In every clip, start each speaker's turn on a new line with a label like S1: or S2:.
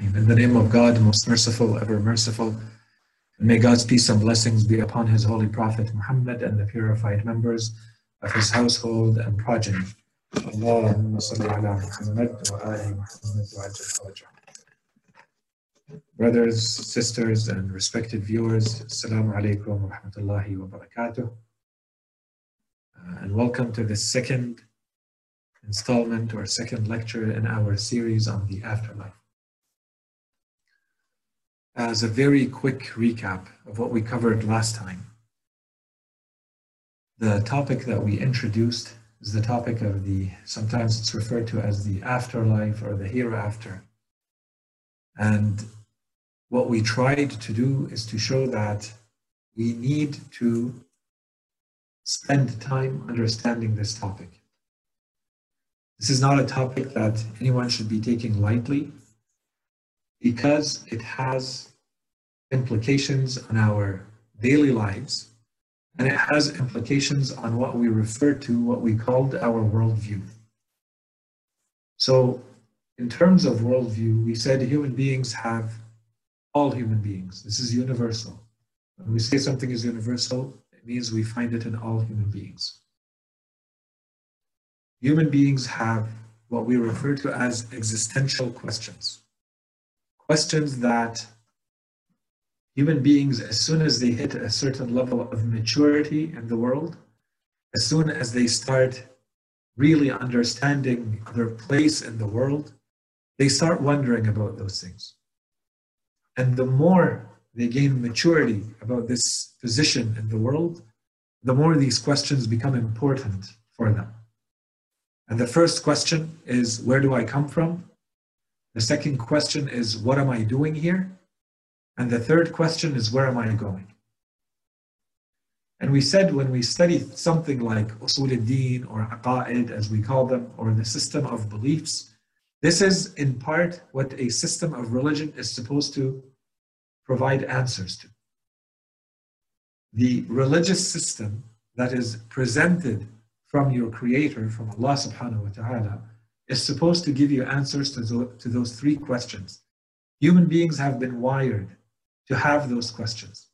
S1: In the name of God, most merciful, ever merciful. May God's peace and blessings be upon his holy prophet Muhammad and the purified members of his household and progeny. Brothers, sisters, and respected viewers, Assalamu alaikum wa rahmatullahi wa barakatuh. Uh, and welcome to the second installment or second lecture in our series on the afterlife. As a very quick recap of what we covered last time, the topic that we introduced is the topic of the, sometimes it's referred to as the afterlife or the hereafter. And what we tried to do is to show that we need to spend time understanding this topic. This is not a topic that anyone should be taking lightly because it has implications on our daily lives and it has implications on what we refer to, what we called our worldview. So, in terms of worldview, we said human beings have all human beings. This is universal. When we say something is universal, it means we find it in all human beings human beings have what we refer to as existential questions. Questions that human beings, as soon as they hit a certain level of maturity in the world, as soon as they start really understanding their place in the world, they start wondering about those things. And the more they gain maturity about this position in the world, the more these questions become important for them. And the first question is, where do I come from? The second question is, what am I doing here? And the third question is, where am I going? And we said when we study something like usul al-din or aqa'id as we call them, or the system of beliefs, this is in part what a system of religion is supposed to provide answers to. The religious system that is presented from your creator, from Allah subhanahu wa ta'ala, is supposed to give you answers to, to those three questions. Human beings have been wired to have those questions.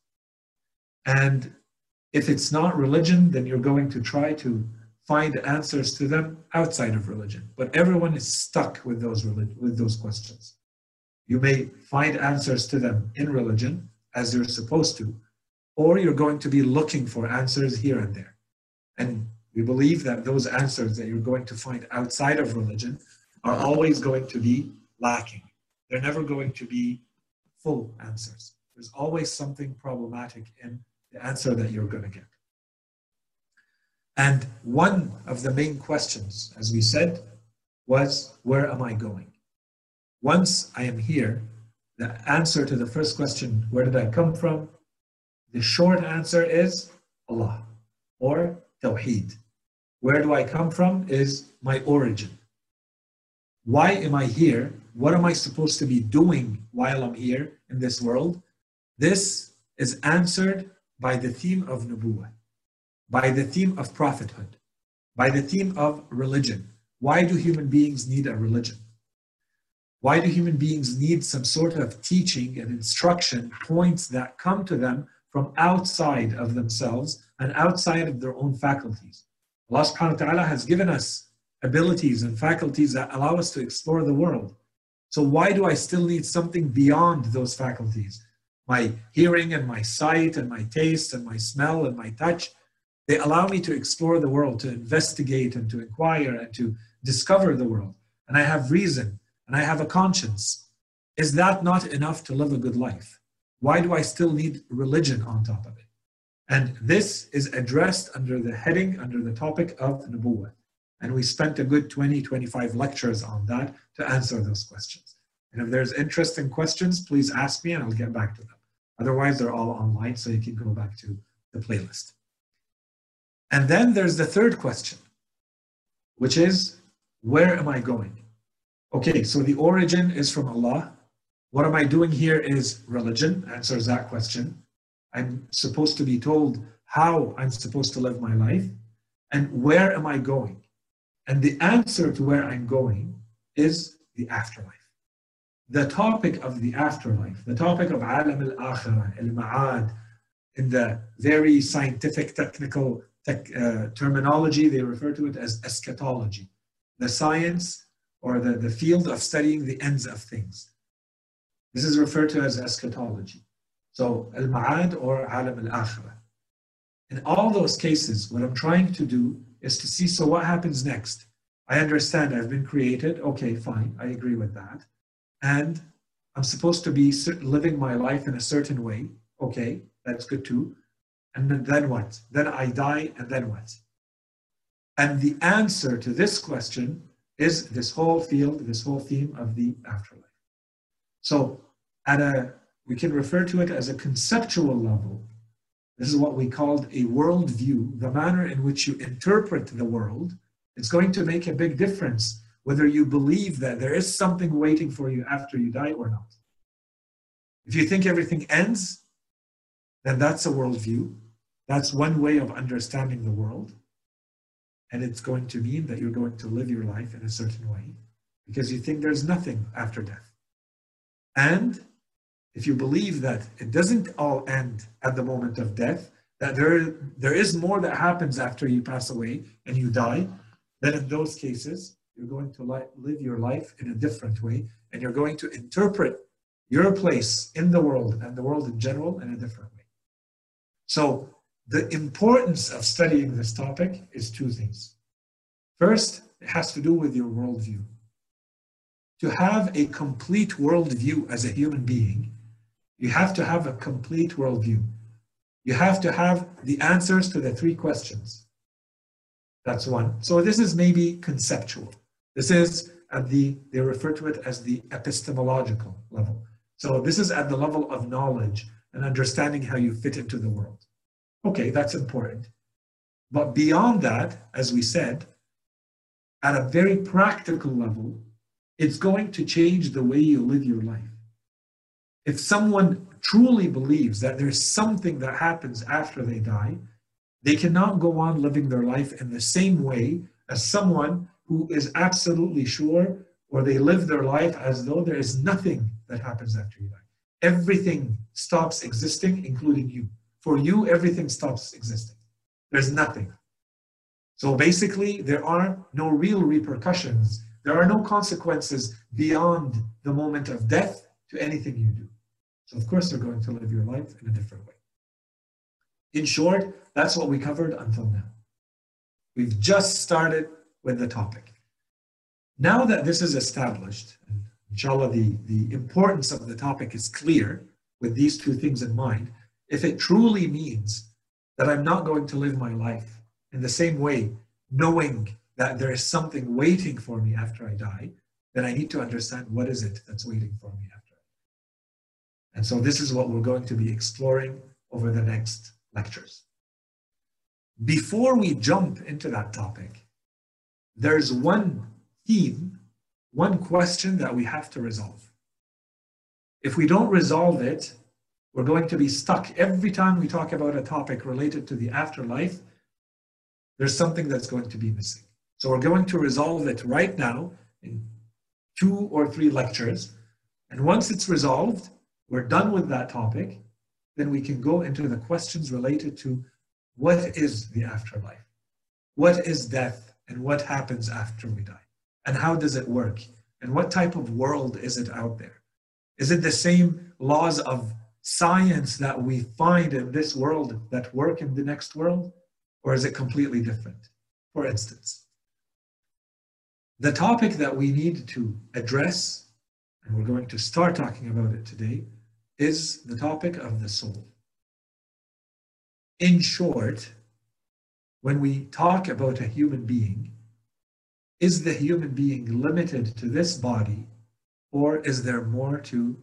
S1: And if it's not religion, then you're going to try to find answers to them outside of religion. But everyone is stuck with those, with those questions. You may find answers to them in religion, as you're supposed to, or you're going to be looking for answers here and there. And we believe that those answers that you're going to find outside of religion are always going to be lacking. They're never going to be full answers. There's always something problematic in the answer that you're going to get. And one of the main questions, as we said, was where am I going? Once I am here, the answer to the first question, where did I come from? The short answer is Allah or Tawheed. Where do I come from is my origin. Why am I here? What am I supposed to be doing while I'm here in this world? This is answered by the theme of Nubuwah, by the theme of prophethood, by the theme of religion. Why do human beings need a religion? Why do human beings need some sort of teaching and instruction points that come to them from outside of themselves and outside of their own faculties? Allah subhanahu wa ta'ala has given us abilities and faculties that allow us to explore the world. So why do I still need something beyond those faculties? My hearing and my sight and my taste and my smell and my touch, they allow me to explore the world, to investigate and to inquire and to discover the world. And I have reason and I have a conscience. Is that not enough to live a good life? Why do I still need religion on top of it? And this is addressed under the heading, under the topic of Nubuwwah. And we spent a good 20, 25 lectures on that to answer those questions. And if there's interesting questions, please ask me and I'll get back to them. Otherwise, they're all online, so you can go back to the playlist. And then there's the third question, which is, where am I going? Okay, so the origin is from Allah. What am I doing here is religion, answers that question. I'm supposed to be told how I'm supposed to live my life and where am I going. And the answer to where I'm going is the afterlife. The topic of the afterlife, the topic of alam al-akhirah, al-ma'ad, in the very scientific, technical tech, uh, terminology, they refer to it as eschatology, the science or the, the field of studying the ends of things. This is referred to as eschatology. So, al-ma'ad or alam al-akhirah. In all those cases, what I'm trying to do is to see, so what happens next? I understand I've been created. Okay, fine. I agree with that. And I'm supposed to be living my life in a certain way. Okay, that's good too. And then, then what? Then I die, and then what? And the answer to this question is this whole field, this whole theme of the afterlife. So, at a we can refer to it as a conceptual level. This is what we called a worldview, the manner in which you interpret the world it's going to make a big difference whether you believe that there is something waiting for you after you die or not. If you think everything ends, then that's a worldview. That's one way of understanding the world. And it's going to mean that you're going to live your life in a certain way because you think there's nothing after death. And if you believe that it doesn't all end at the moment of death, that there, there is more that happens after you pass away and you die, then in those cases, you're going to li- live your life in a different way and you're going to interpret your place in the world and the world in general in a different way. So, the importance of studying this topic is two things. First, it has to do with your worldview. To have a complete worldview as a human being, you have to have a complete worldview. You have to have the answers to the three questions that's one. So this is maybe conceptual. This is at the, they refer to it as the epistemological level. So this is at the level of knowledge and understanding how you fit into the world. Okay, that's important. But beyond that, as we said, at a very practical level, it's going to change the way you live your life. If someone truly believes that there's something that happens after they die, they cannot go on living their life in the same way as someone who is absolutely sure or they live their life as though there is nothing that happens after you die. Everything stops existing, including you. For you, everything stops existing. There's nothing. So basically, there are no real repercussions. There are no consequences beyond the moment of death to anything you do. So, of course, you're going to live your life in a different way. In short, that's what we covered until now. We've just started with the topic. Now that this is established, and inshallah, the, the importance of the topic is clear with these two things in mind, if it truly means that I'm not going to live my life in the same way, knowing that there is something waiting for me after I die, then I need to understand what is it that's waiting for me after. And so this is what we're going to be exploring over the next lectures. Before we jump into that topic, there's one theme, one question that we have to resolve. If we don't resolve it, we're going to be stuck. Every time we talk about a topic related to the afterlife, there's something that's going to be missing. So we're going to resolve it right now in two or three lectures. And once it's resolved, we're done with that topic, then we can go into the questions related to what is the afterlife? What is death? And what happens after we die? And how does it work? And what type of world is it out there? Is it the same laws of science that we find in this world that work in the next world? Or is it completely different? For instance, the topic that we need to address, and we're going to start talking about it today, is the topic of the soul. In short, when we talk about a human being, is the human being limited to this body, or is there more to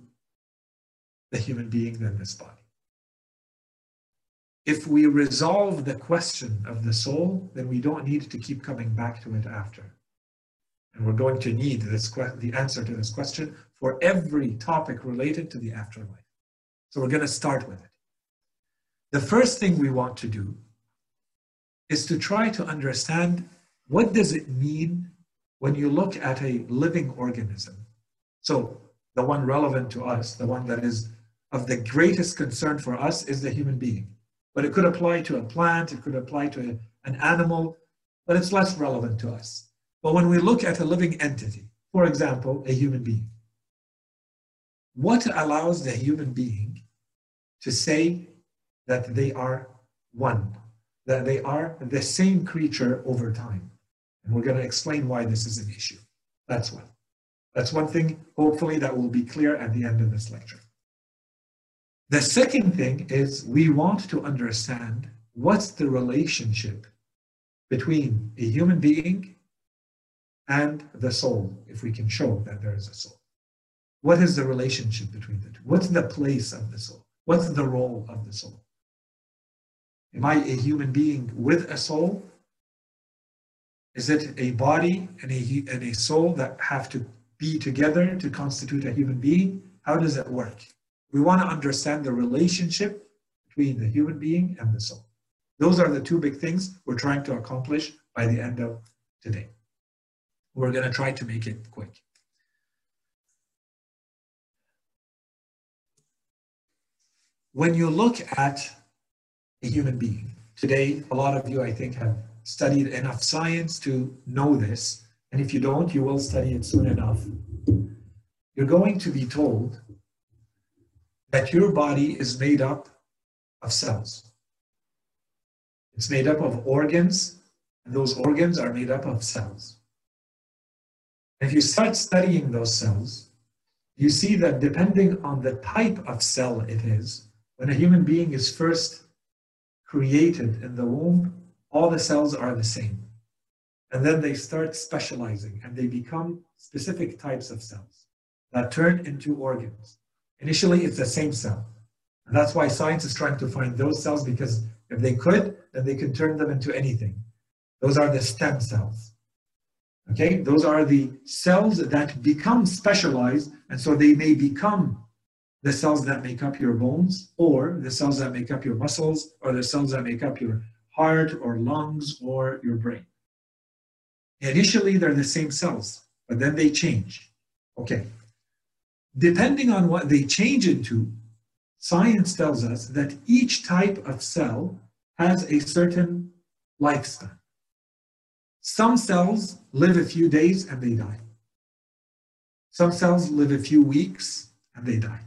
S1: the human being than this body? If we resolve the question of the soul, then we don't need to keep coming back to it after. And we're going to need this the answer to this question for every topic related to the afterlife. So we're going to start with it. The first thing we want to do is to try to understand what does it mean when you look at a living organism. So the one relevant to us, the one that is of the greatest concern for us is the human being. But it could apply to a plant, it could apply to a, an animal, but it's less relevant to us. But when we look at a living entity, for example, a human being, what allows the human being to say that they are one, that they are the same creature over time? And we're going to explain why this is an issue. That's one. That's one thing, hopefully, that will be clear at the end of this lecture. The second thing is we want to understand what's the relationship between a human being and the soul, if we can show that there is a soul. What is the relationship between the two? What's the place of the soul? What's the role of the soul? Am I a human being with a soul? Is it a body and a, and a soul that have to be together to constitute a human being? How does it work? We want to understand the relationship between the human being and the soul. Those are the two big things we're trying to accomplish by the end of today. We're going to try to make it quick. When you look at a human being, today, a lot of you, I think, have studied enough science to know this. And if you don't, you will study it soon enough. You're going to be told that your body is made up of cells. It's made up of organs, and those organs are made up of cells. If you start studying those cells, you see that depending on the type of cell it is, when a human being is first created in the womb, all the cells are the same. And then they start specializing and they become specific types of cells that turn into organs. Initially, it's the same cell. And that's why science is trying to find those cells because if they could, then they could turn them into anything. Those are the stem cells. Okay, those are the cells that become specialized, and so they may become the cells that make up your bones, or the cells that make up your muscles, or the cells that make up your heart, or lungs, or your brain. Initially, they're the same cells, but then they change. Okay, depending on what they change into, science tells us that each type of cell has a certain lifespan. Some cells live a few days and they die. Some cells live a few weeks and they die.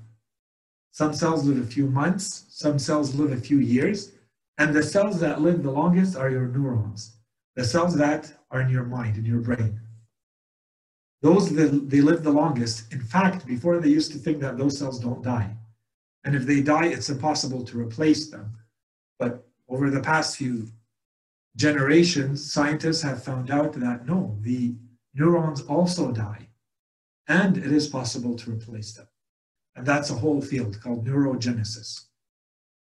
S1: Some cells live a few months, some cells live a few years, and the cells that live the longest are your neurons, the cells that are in your mind, in your brain. Those that they live the longest, in fact, before they used to think that those cells don't die. And if they die, it's impossible to replace them. But over the past few generations, scientists have found out that no, the neurons also die, and it is possible to replace them. And that's a whole field called neurogenesis.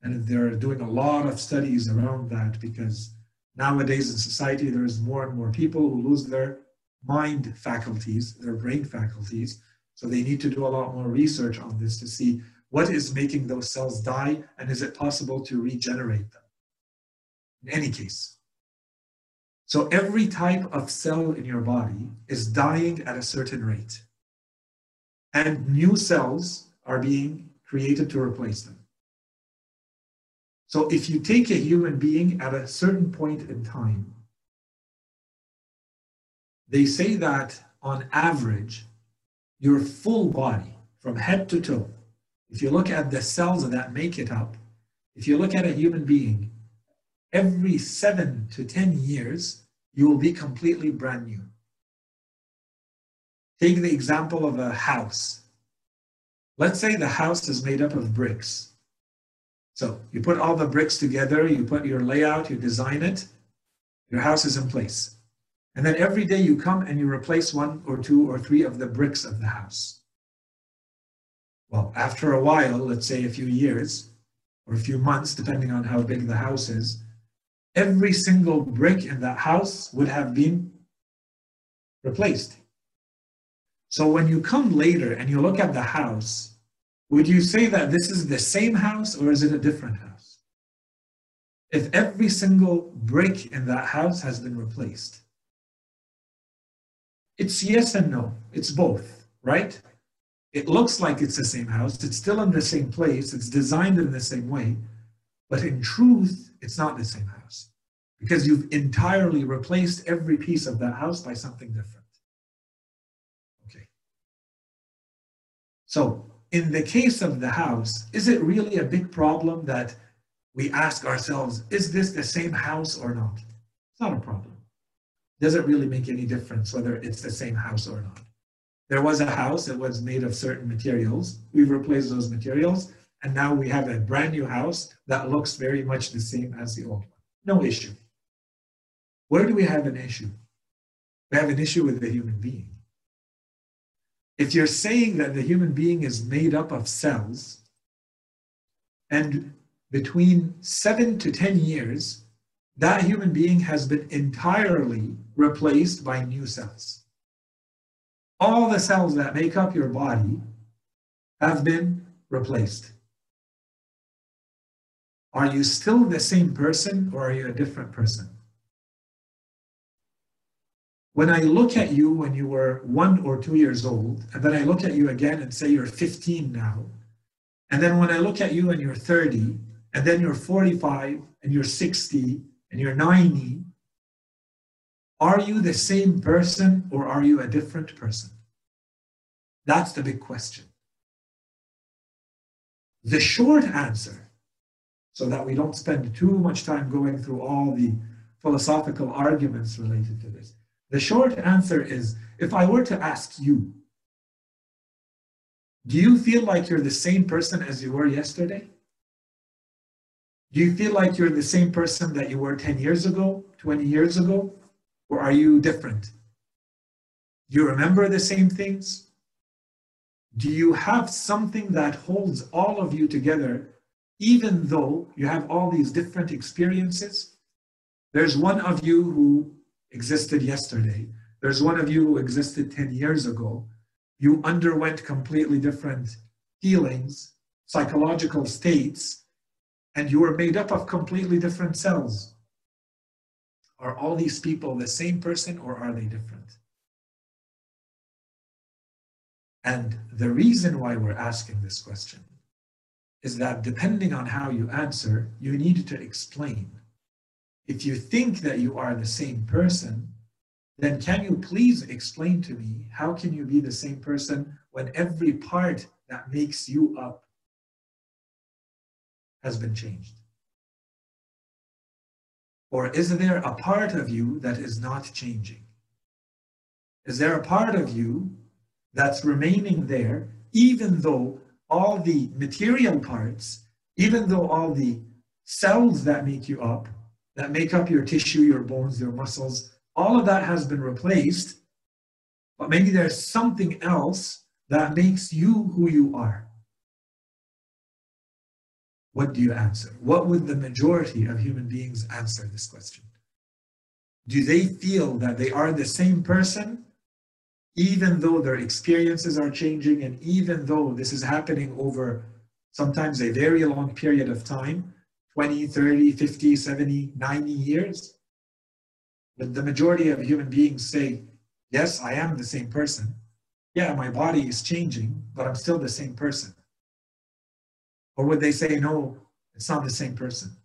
S1: And they're doing a lot of studies around that because nowadays in society, there's more and more people who lose their mind faculties, their brain faculties. So they need to do a lot more research on this to see what is making those cells die and is it possible to regenerate them. In any case. So every type of cell in your body is dying at a certain rate. And new cells are being created to replace them. So if you take a human being at a certain point in time they say that on average, your full body from head to toe, if you look at the cells that make it up, if you look at a human being, every seven to 10 years, you will be completely brand new. Take the example of a house. Let's say the house is made up of bricks. So you put all the bricks together, you put your layout, you design it, your house is in place. And then every day you come and you replace one or two or three of the bricks of the house. Well, after a while, let's say a few years or a few months, depending on how big the house is, every single brick in that house would have been replaced. So when you come later and you look at the house, would you say that this is the same house or is it a different house? If every single brick in that house has been replaced, it's yes and no. It's both, right? It looks like it's the same house. It's still in the same place. It's designed in the same way. But in truth, it's not the same house because you've entirely replaced every piece of that house by something different. So, in the case of the house, is it really a big problem that we ask ourselves, is this the same house or not? It's not a problem. Does it really make any difference whether it's the same house or not? There was a house that was made of certain materials. We've replaced those materials, and now we have a brand new house that looks very much the same as the old one. No issue. Where do we have an issue? We have an issue with the human being. If you're saying that the human being is made up of cells, and between seven to 10 years, that human being has been entirely replaced by new cells. All the cells that make up your body have been replaced. Are you still the same person or are you a different person? When I look at you when you were one or two years old, and then I look at you again and say you're 15 now, and then when I look at you and you're 30, and then you're 45 and you're 60 and you're 90, are you the same person or are you a different person? That's the big question. The short answer, so that we don't spend too much time going through all the philosophical arguments related to this, the short answer is if I were to ask you, do you feel like you're the same person as you were yesterday? Do you feel like you're the same person that you were 10 years ago, 20 years ago? Or are you different? Do you remember the same things? Do you have something that holds all of you together, even though you have all these different experiences? There's one of you who existed yesterday. There's one of you who existed 10 years ago. You underwent completely different feelings, psychological states, and you were made up of completely different cells. Are all these people the same person or are they different? And the reason why we're asking this question is that depending on how you answer, you need to explain. If you think that you are the same person, then can you please explain to me how can you be the same person when every part that makes you up has been changed? Or is there a part of you that is not changing? Is there a part of you that's remaining there, even though all the material parts, even though all the cells that make you up, that make up your tissue, your bones, your muscles, all of that has been replaced, but maybe there's something else that makes you who you are what do you answer? What would the majority of human beings answer this question? Do they feel that they are the same person, even though their experiences are changing, and even though this is happening over sometimes a very long period of time 20, 30, 50, 70, 90 years? Would the majority of human beings say, Yes, I am the same person. Yeah, my body is changing, but I'm still the same person. Or would they say, no, it's not the same person?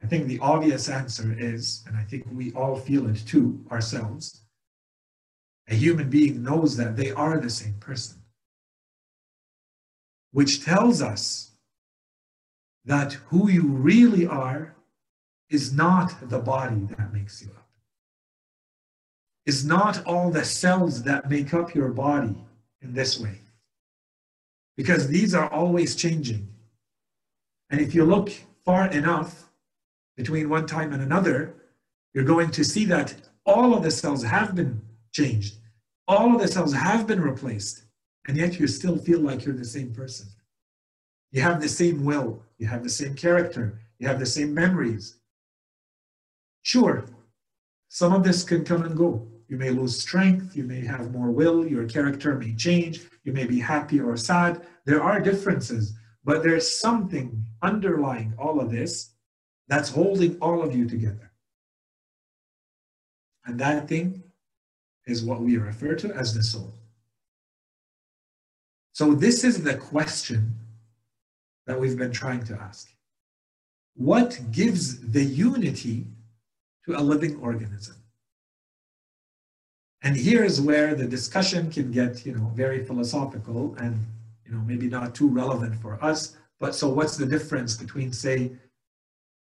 S1: I think the obvious answer is, and I think we all feel it too ourselves, a human being knows that they are the same person, which tells us that who you really are is not the body that makes you up, is not all the cells that make up your body in this way because these are always changing. And if you look far enough between one time and another, you're going to see that all of the cells have been changed. All of the cells have been replaced. And yet you still feel like you're the same person. You have the same will. You have the same character. You have the same memories. Sure, some of this can come and go. You may lose strength, you may have more will, your character may change, you may be happy or sad. There are differences, but there's something underlying all of this that's holding all of you together. And that thing is what we refer to as the soul. So this is the question that we've been trying to ask. What gives the unity to a living organism? And here is where the discussion can get, you know, very philosophical and, you know, maybe not too relevant for us. But so what's the difference between, say,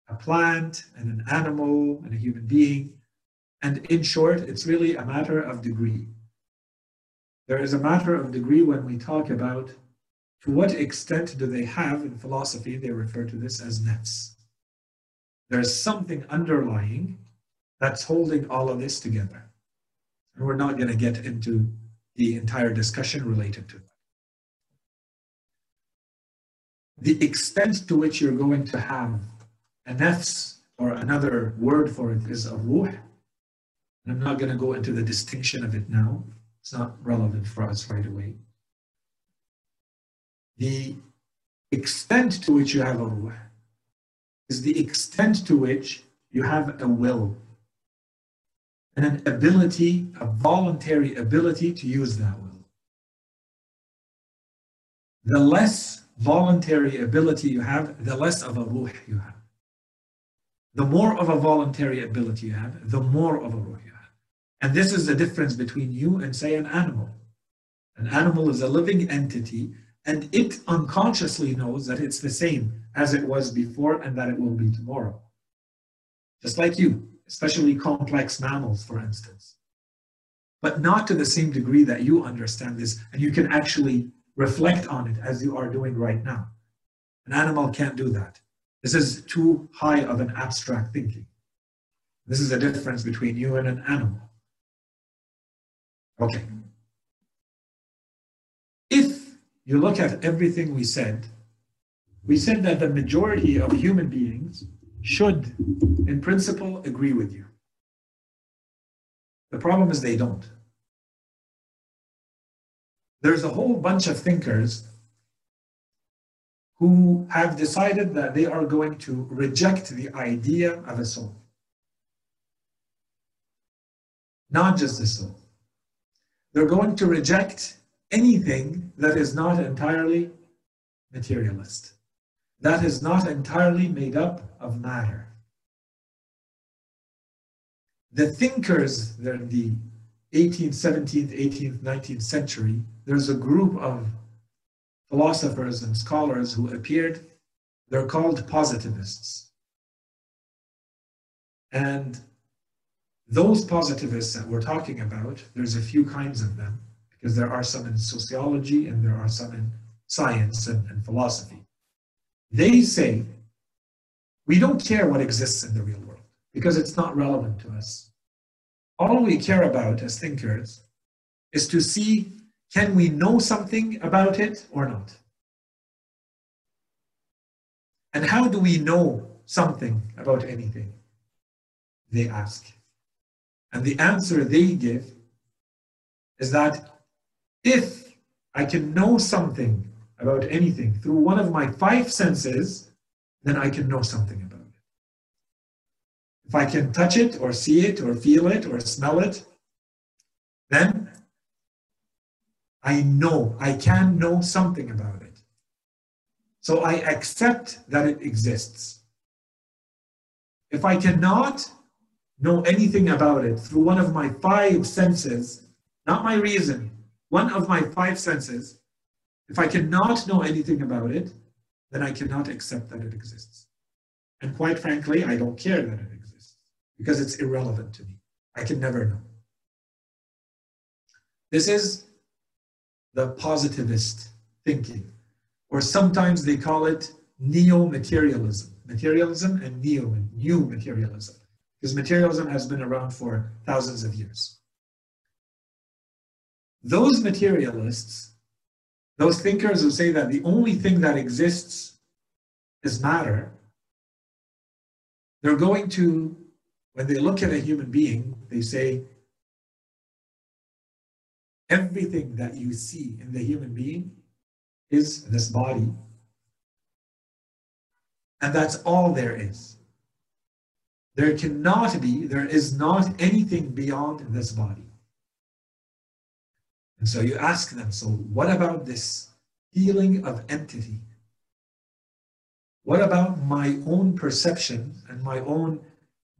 S1: a plant and an animal and a human being? And in short, it's really a matter of degree. There is a matter of degree when we talk about to what extent do they have, in philosophy, they refer to this as nafs. There's something underlying that's holding all of this together. And we're not going to get into the entire discussion related to that. The extent to which you're going to have a nafs, or another word for it is a ruh. I'm not going to go into the distinction of it now. It's not relevant for us right away. The extent to which you have a ruh is the extent to which you have a will and an ability, a voluntary ability to use that will. The less voluntary ability you have, the less of a ruh you have. The more of a voluntary ability you have, the more of a ruh you have. And this is the difference between you and, say, an animal. An animal is a living entity, and it unconsciously knows that it's the same as it was before and that it will be tomorrow. Just like you especially complex mammals, for instance. But not to the same degree that you understand this and you can actually reflect on it as you are doing right now. An animal can't do that. This is too high of an abstract thinking. This is the difference between you and an animal. Okay. You look at everything we said, we said that the majority of human beings should, in principle, agree with you. The problem is they don't. There's a whole bunch of thinkers who have decided that they are going to reject the idea of a soul. Not just the soul. They're going to reject anything that is not entirely materialist that is not entirely made up of matter. The thinkers in the 18th, 17th, 18th, 19th century, there's a group of philosophers and scholars who appeared. They're called positivists. And those positivists that we're talking about, there's a few kinds of them, because there are some in sociology and there are some in science and, and philosophy. They say, we don't care what exists in the real world because it's not relevant to us. All we care about as thinkers is to see can we know something about it or not? And how do we know something about anything? They ask. And the answer they give is that if I can know something about anything through one of my five senses, then I can know something about it. If I can touch it or see it or feel it or smell it, then I know, I can know something about it. So I accept that it exists. If I cannot know anything about it through one of my five senses, not my reason, one of my five senses, if I cannot know anything about it, then I cannot accept that it exists. And quite frankly, I don't care that it exists because it's irrelevant to me. I can never know. This is the positivist thinking, or sometimes they call it neo-materialism. Materialism and neo, new materialism, because materialism has been around for thousands of years. Those materialists those thinkers who say that the only thing that exists is matter, they're going to, when they look at a human being, they say, everything that you see in the human being is this body. And that's all there is. There cannot be, there is not anything beyond this body. And so you ask them, so what about this feeling of entity? What about my own perception and my own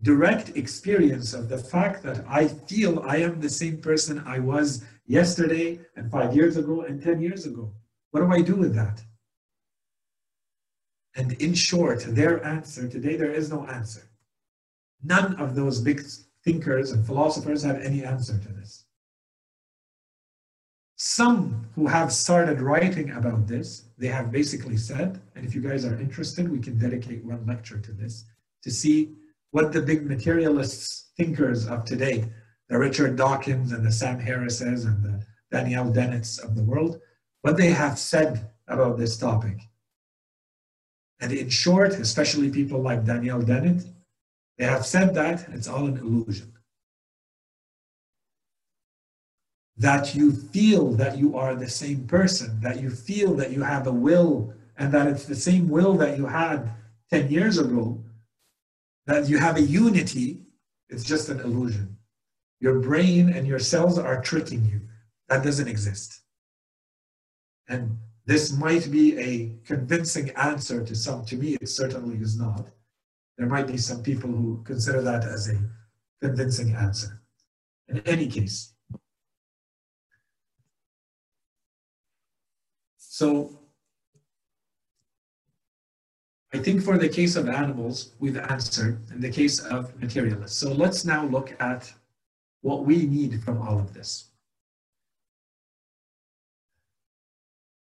S1: direct experience of the fact that I feel I am the same person I was yesterday and five years ago and 10 years ago? What do I do with that? And in short, their answer today, there is no answer. None of those big thinkers and philosophers have any answer to this. Some who have started writing about this, they have basically said, and if you guys are interested, we can dedicate one lecture to this, to see what the big materialists thinkers of today, the Richard Dawkins and the Sam Harrises and the Daniel Dennett's of the world, what they have said about this topic. And in short, especially people like Daniel Dennett, they have said that it's all an illusion. That you feel that you are the same person, that you feel that you have a will, and that it's the same will that you had 10 years ago, that you have a unity, it's just an illusion. Your brain and your cells are tricking you. That doesn't exist. And this might be a convincing answer to some. To me, it certainly is not. There might be some people who consider that as a convincing answer. In any case, so I think for the case of animals, we've answered in the case of materialists. So let's now look at what we need from all of this.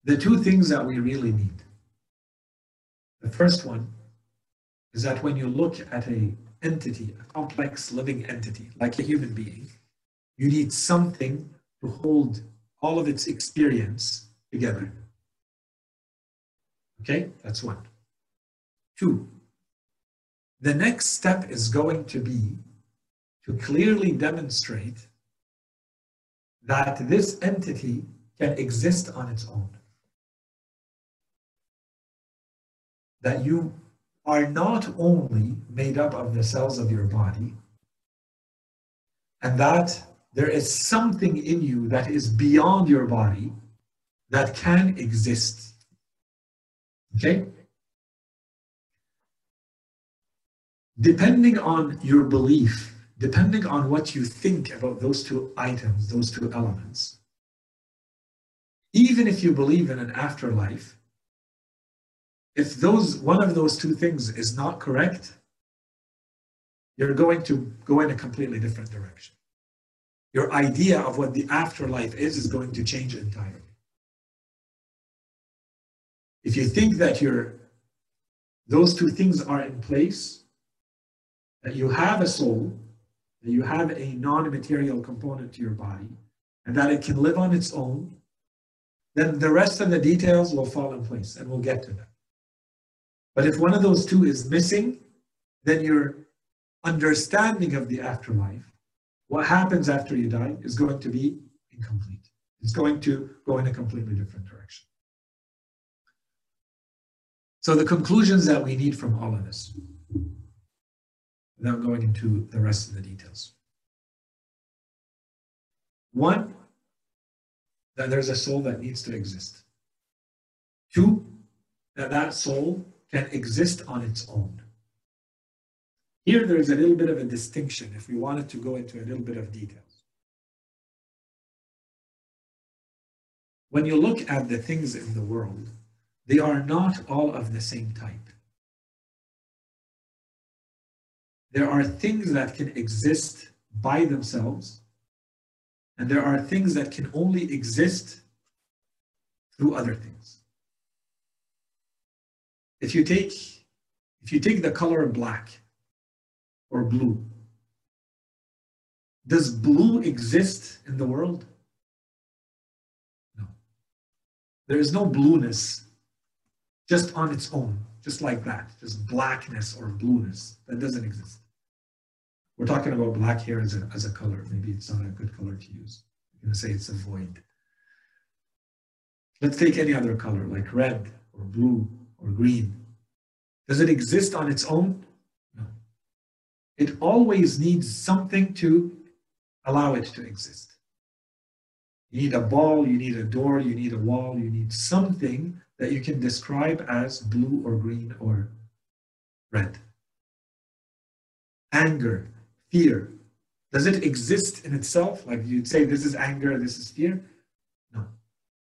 S1: The two things that we really need. The first one is that when you look at a entity, a complex living entity, like a human being, you need something to hold all of its experience together. Okay, that's one. Two, the next step is going to be to clearly demonstrate that this entity can exist on its own. That you are not only made up of the cells of your body, and that there is something in you that is beyond your body that can exist. Okay? Depending on your belief, depending on what you think about those two items, those two elements, even if you believe in an afterlife, if those one of those two things is not correct, you're going to go in a completely different direction. Your idea of what the afterlife is is going to change entirely. If you think that you those two things are in place, that you have a soul, that you have a non-material component to your body, and that it can live on its own, then the rest of the details will fall in place, and we'll get to that. But if one of those two is missing, then your understanding of the afterlife, what happens after you die, is going to be incomplete. It's going to go in a completely different direction. So the conclusions that we need from all of this, without going into the rest of the details. One, that there's a soul that needs to exist. Two, that that soul can exist on its own. Here, there's a little bit of a distinction if we wanted to go into a little bit of details. When you look at the things in the world, they are not all of the same type. There are things that can exist by themselves, and there are things that can only exist through other things if you take if you take the color black or blue, does blue exist in the world? No. There is no blueness just on its own, just like that, just blackness or blueness. That doesn't exist. We're talking about black here as a, as a color. Maybe it's not a good color to use. I'm going to say it's a void. Let's take any other color like red or blue or green. Does it exist on its own? No. It always needs something to allow it to exist. You need a ball, you need a door, you need a wall, you need something that you can describe as blue or green or red. Anger, fear. Does it exist in itself? Like you'd say, this is anger, this is fear? No.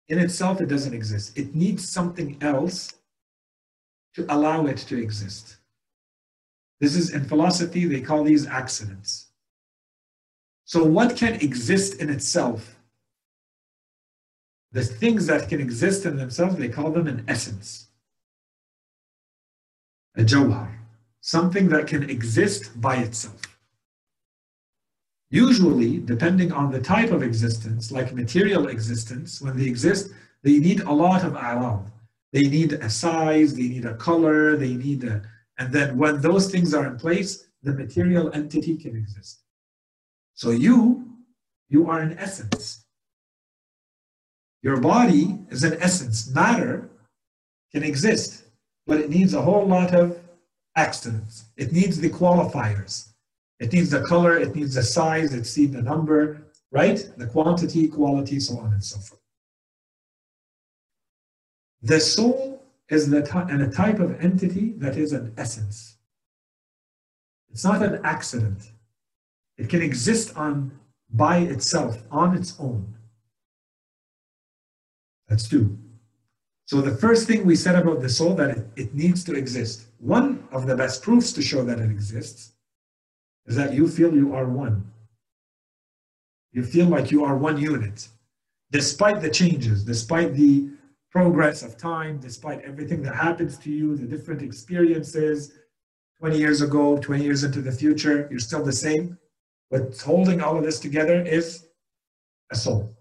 S1: In itself, it doesn't exist. It needs something else to allow it to exist. This is in philosophy, they call these accidents. So, what can exist in itself? The things that can exist in themselves, they call them an essence. A jawhar, something that can exist by itself. Usually, depending on the type of existence, like material existence, when they exist, they need a lot of alam. They need a size, they need a color, they need a, and then when those things are in place, the material entity can exist. So you, you are an essence. Your body is an essence. Matter can exist, but it needs a whole lot of accidents. It needs the qualifiers. It needs the color, it needs the size, it needs the number, right? The quantity, quality, so on and so forth. The soul is the and a type of entity that is an essence. It's not an accident. It can exist on by itself, on its own. That's two. So the first thing we said about the soul that it, it needs to exist. One of the best proofs to show that it exists is that you feel you are one. You feel like you are one unit, despite the changes, despite the progress of time, despite everything that happens to you, the different experiences 20 years ago, 20 years into the future, you're still the same. What's holding all of this together is a soul.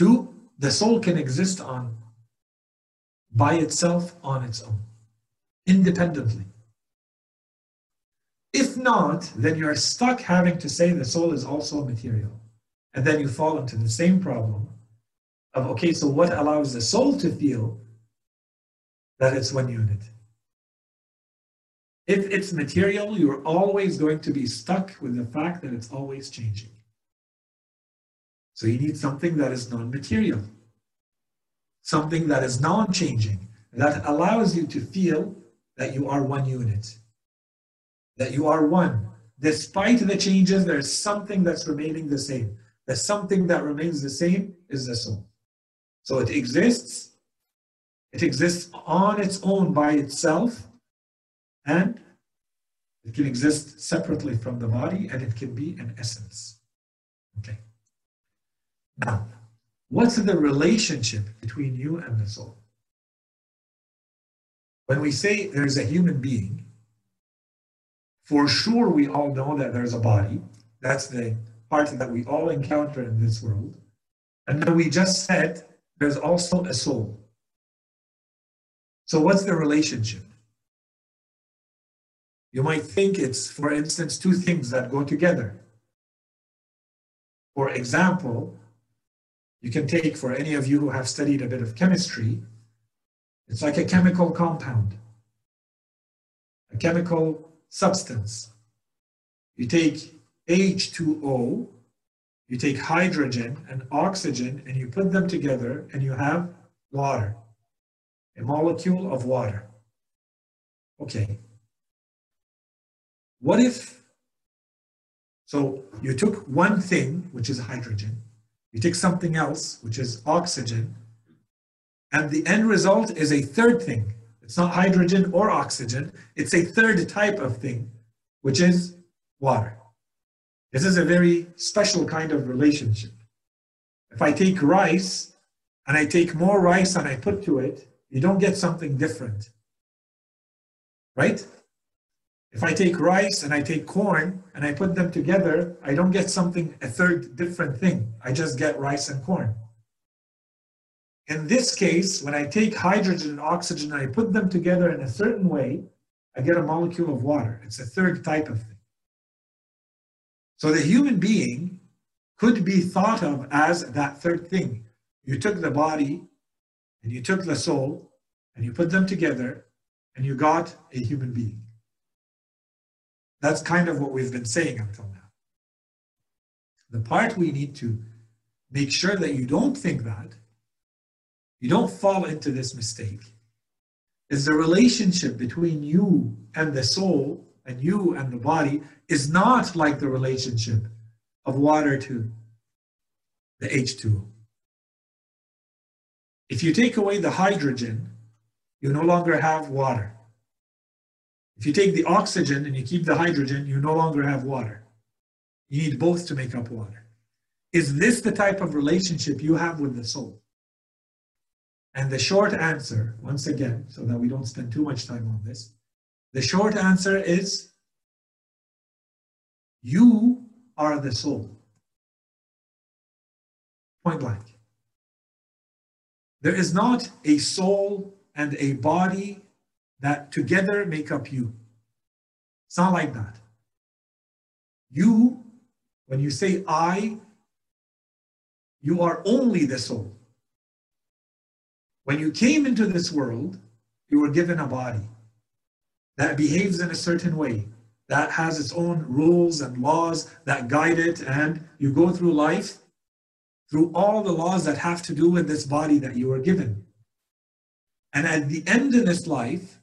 S1: Two, the soul can exist on by itself on its own, independently. If not, then you're stuck having to say the soul is also material. And then you fall into the same problem of, okay, so what allows the soul to feel that it's one unit? If it's material, you're always going to be stuck with the fact that it's always changing. So you need something that is non-material, something that is non-changing, that allows you to feel that you are one unit that you are one. Despite the changes, there's something that's remaining the same. The something that remains the same is the soul. So it exists. It exists on its own by itself, and it can exist separately from the body, and it can be an essence. Okay. Now, what's the relationship between you and the soul? When we say there's a human being, for sure, we all know that there's a body. That's the part that we all encounter in this world. And then we just said there's also a soul. So, what's the relationship? You might think it's, for instance, two things that go together. For example, you can take, for any of you who have studied a bit of chemistry, it's like a chemical compound. A chemical substance. You take H2O, you take hydrogen and oxygen, and you put them together, and you have water, a molecule of water. Okay. What if, so you took one thing, which is hydrogen, you take something else, which is oxygen, and the end result is a third thing, it's not hydrogen or oxygen. It's a third type of thing, which is water. This is a very special kind of relationship. If I take rice and I take more rice and I put to it, you don't get something different. Right? If I take rice and I take corn and I put them together, I don't get something, a third different thing. I just get rice and corn. In this case, when I take hydrogen and oxygen and I put them together in a certain way, I get a molecule of water. It's a third type of thing. So the human being could be thought of as that third thing. You took the body and you took the soul and you put them together and you got a human being. That's kind of what we've been saying until now. The part we need to make sure that you don't think that, you don't fall into this mistake, is the relationship between you and the soul and you and the body is not like the relationship of water to the H2O. If you take away the hydrogen, you no longer have water. If you take the oxygen and you keep the hydrogen, you no longer have water. You need both to make up water. Is this the type of relationship you have with the soul? And the short answer, once again, so that we don't spend too much time on this, the short answer is you are the soul. Point blank. There is not a soul and a body that together make up you. It's not like that. You, when you say I, you are only the soul. When you came into this world, you were given a body that behaves in a certain way, that has its own rules and laws that guide it, and you go through life through all the laws that have to do with this body that you were given. And at the end of this life,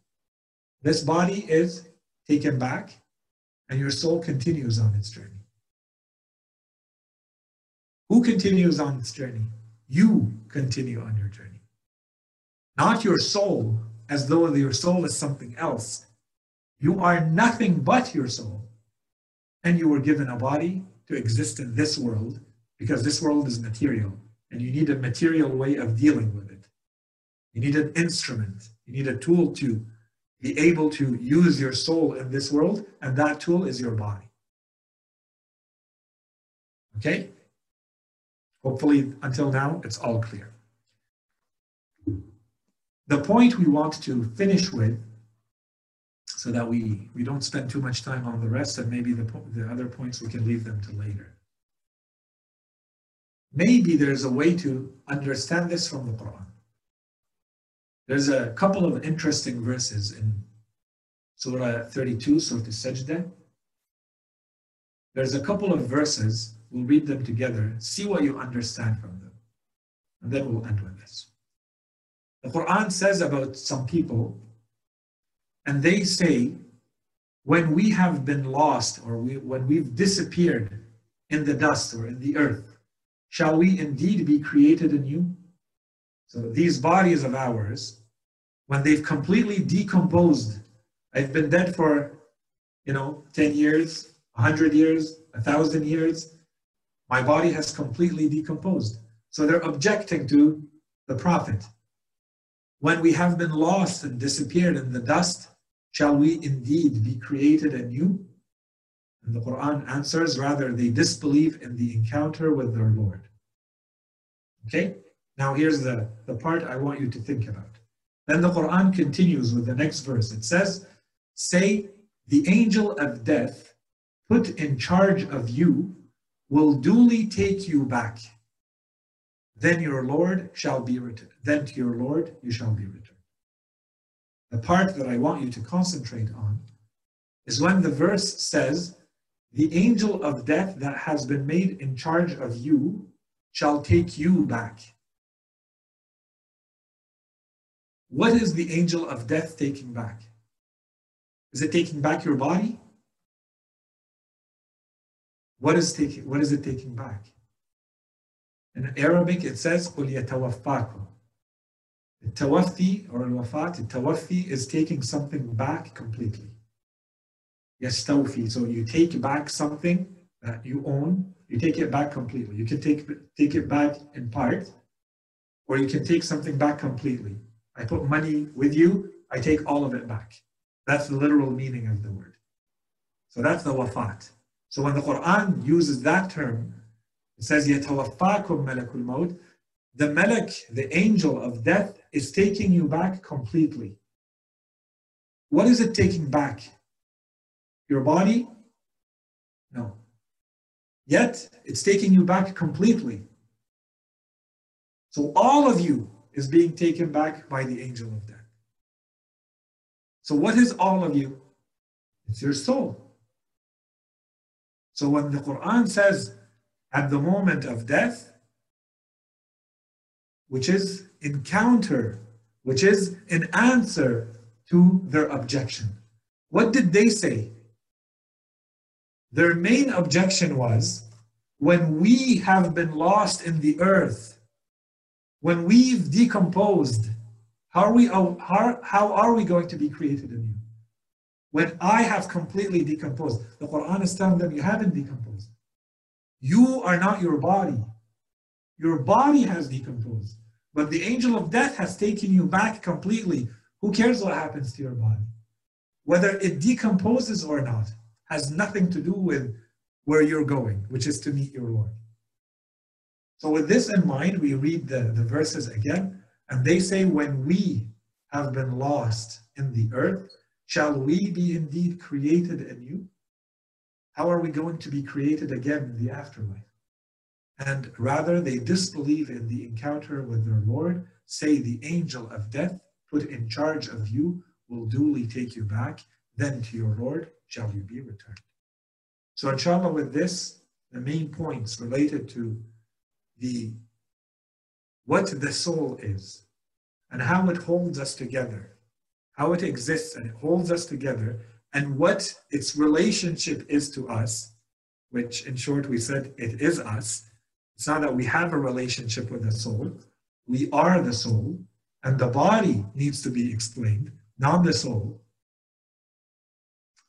S1: this body is taken back and your soul continues on its journey. Who continues on its journey? You continue on your journey. Not your soul, as though your soul is something else. You are nothing but your soul. And you were given a body to exist in this world because this world is material and you need a material way of dealing with it. You need an instrument, you need a tool to be able to use your soul in this world, and that tool is your body. Okay? Hopefully, until now, it's all clear. The point we want to finish with, so that we, we don't spend too much time on the rest, and maybe the, the other points we can leave them to later. Maybe there's a way to understand this from the Quran. There's a couple of interesting verses in Surah 32, Surah Sajda. There's a couple of verses, we'll read them together, see what you understand from them. And then we'll end with this. The Quran says about some people, and they say, when we have been lost or we, when we've disappeared in the dust or in the earth, shall we indeed be created anew? So these bodies of ours, when they've completely decomposed, I've been dead for, you know, 10 years, 100 years, 1,000 years, my body has completely decomposed. So they're objecting to the Prophet. When we have been lost and disappeared in the dust, shall we indeed be created anew? And the Quran answers, rather, they disbelieve in the encounter with their Lord. Okay? Now here's the, the part I want you to think about. Then the Quran continues with the next verse. It says, Say, the angel of death put in charge of you will duly take you back. Then your Lord shall be returned. Then to your Lord you shall be returned. The part that I want you to concentrate on is when the verse says, The angel of death that has been made in charge of you shall take you back. What is the angel of death taking back? Is it taking back your body? What is, taking, what is it taking back? In Arabic, it says, قُلْ يَتَوَفَّاكُمْ The tawafi or al-wafat, the tawafi is taking something back completely. Yastawfi, so you take back something that you own, you take it back completely. You can take, take it back in part, or you can take something back completely. I put money with you, I take all of it back. That's the literal meaning of the word. So that's the wafat. So when the Quran uses that term, it says يَتَوَفَّاكُمْ مَلَكُ الْمَوْتِ The malak, the angel of death, is taking you back completely. What is it taking back? Your body? No. Yet, it's taking you back completely. So all of you is being taken back by the angel of death. So, what is all of you? It's your soul. So, when the Quran says, at the moment of death, which is encounter, which is an answer to their objection. What did they say? Their main objection was when we have been lost in the earth, when we've decomposed, how are we, how, how are we going to be created anew? When I have completely decomposed, the Quran is telling them you haven't decomposed. You are not your body. Your body has decomposed, but the angel of death has taken you back completely. Who cares what happens to your body? Whether it decomposes or not has nothing to do with where you're going, which is to meet your Lord. So, with this in mind, we read the, the verses again, and they say, When we have been lost in the earth, shall we be indeed created anew? How are we going to be created again in the afterlife? And rather, they disbelieve in the encounter with their Lord, say, The angel of death, put in charge of you, will duly take you back, then to your Lord shall you be returned. So, inshallah, with this, the main points related to the what the soul is and how it holds us together, how it exists and it holds us together, and what its relationship is to us, which in short we said it is us. It's not that we have a relationship with the soul, we are the soul, and the body needs to be explained, not the soul.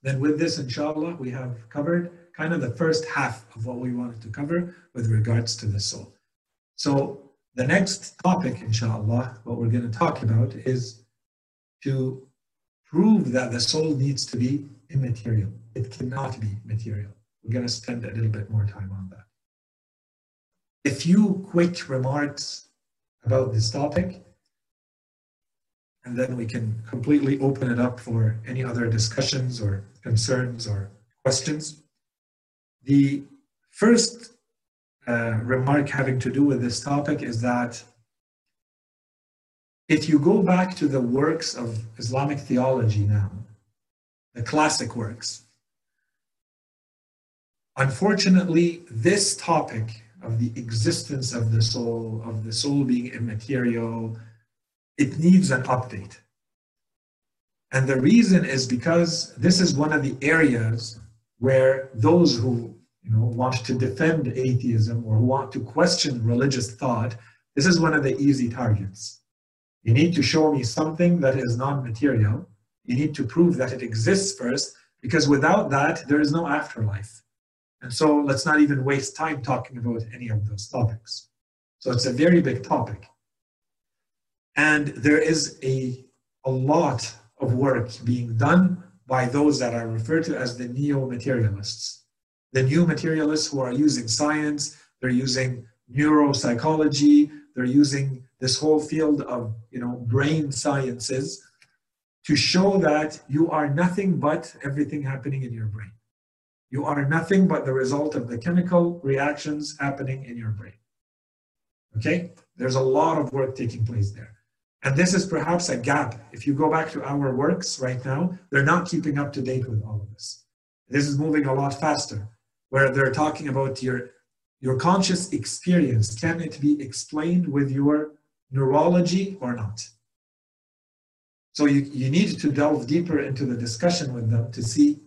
S1: Then with this, inshallah, we have covered kind of the first half of what we wanted to cover with regards to the soul. So the next topic, inshallah, what we're going to talk about is to prove that the soul needs to be immaterial. It cannot be material. We're going to spend a little bit more time on that. A few quick remarks about this topic and then we can completely open it up for any other discussions or concerns or questions. The first remark having to do with this topic is that if you go back to the works of Islamic theology now, the classic works, unfortunately, this topic of the existence of the soul, of the soul being immaterial, it needs an update. And the reason is because this is one of the areas where those who you know, want to defend atheism or want to question religious thought, this is one of the easy targets. You need to show me something that is non-material. You need to prove that it exists first, because without that, there is no afterlife. And so let's not even waste time talking about any of those topics. So it's a very big topic. And there is a, a lot of work being done by those that are referred to as the neo-materialists. The new materialists who are using science, they're using neuropsychology, they're using this whole field of you know brain sciences to show that you are nothing but everything happening in your brain. You are nothing but the result of the chemical reactions happening in your brain. Okay? There's a lot of work taking place there. And this is perhaps a gap. If you go back to our works right now, they're not keeping up to date with all of this. This is moving a lot faster, where they're talking about your, your conscious experience. Can it be explained with your neurology or not? So you, you need to delve deeper into the discussion with them to see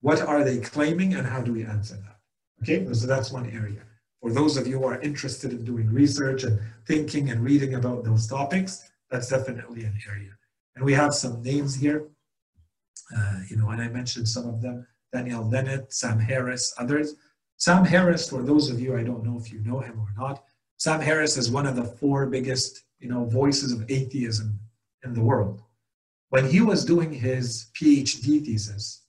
S1: what are they claiming and how do we answer that. Okay, so that's one area for those of you who are interested in doing research and thinking and reading about those topics, that's definitely an area. And we have some names here, uh, you know, and I mentioned some of them, Daniel Dennett, Sam Harris, others. Sam Harris, for those of you, I don't know if you know him or not, Sam Harris is one of the four biggest, you know, voices of atheism in the world. When he was doing his PhD thesis,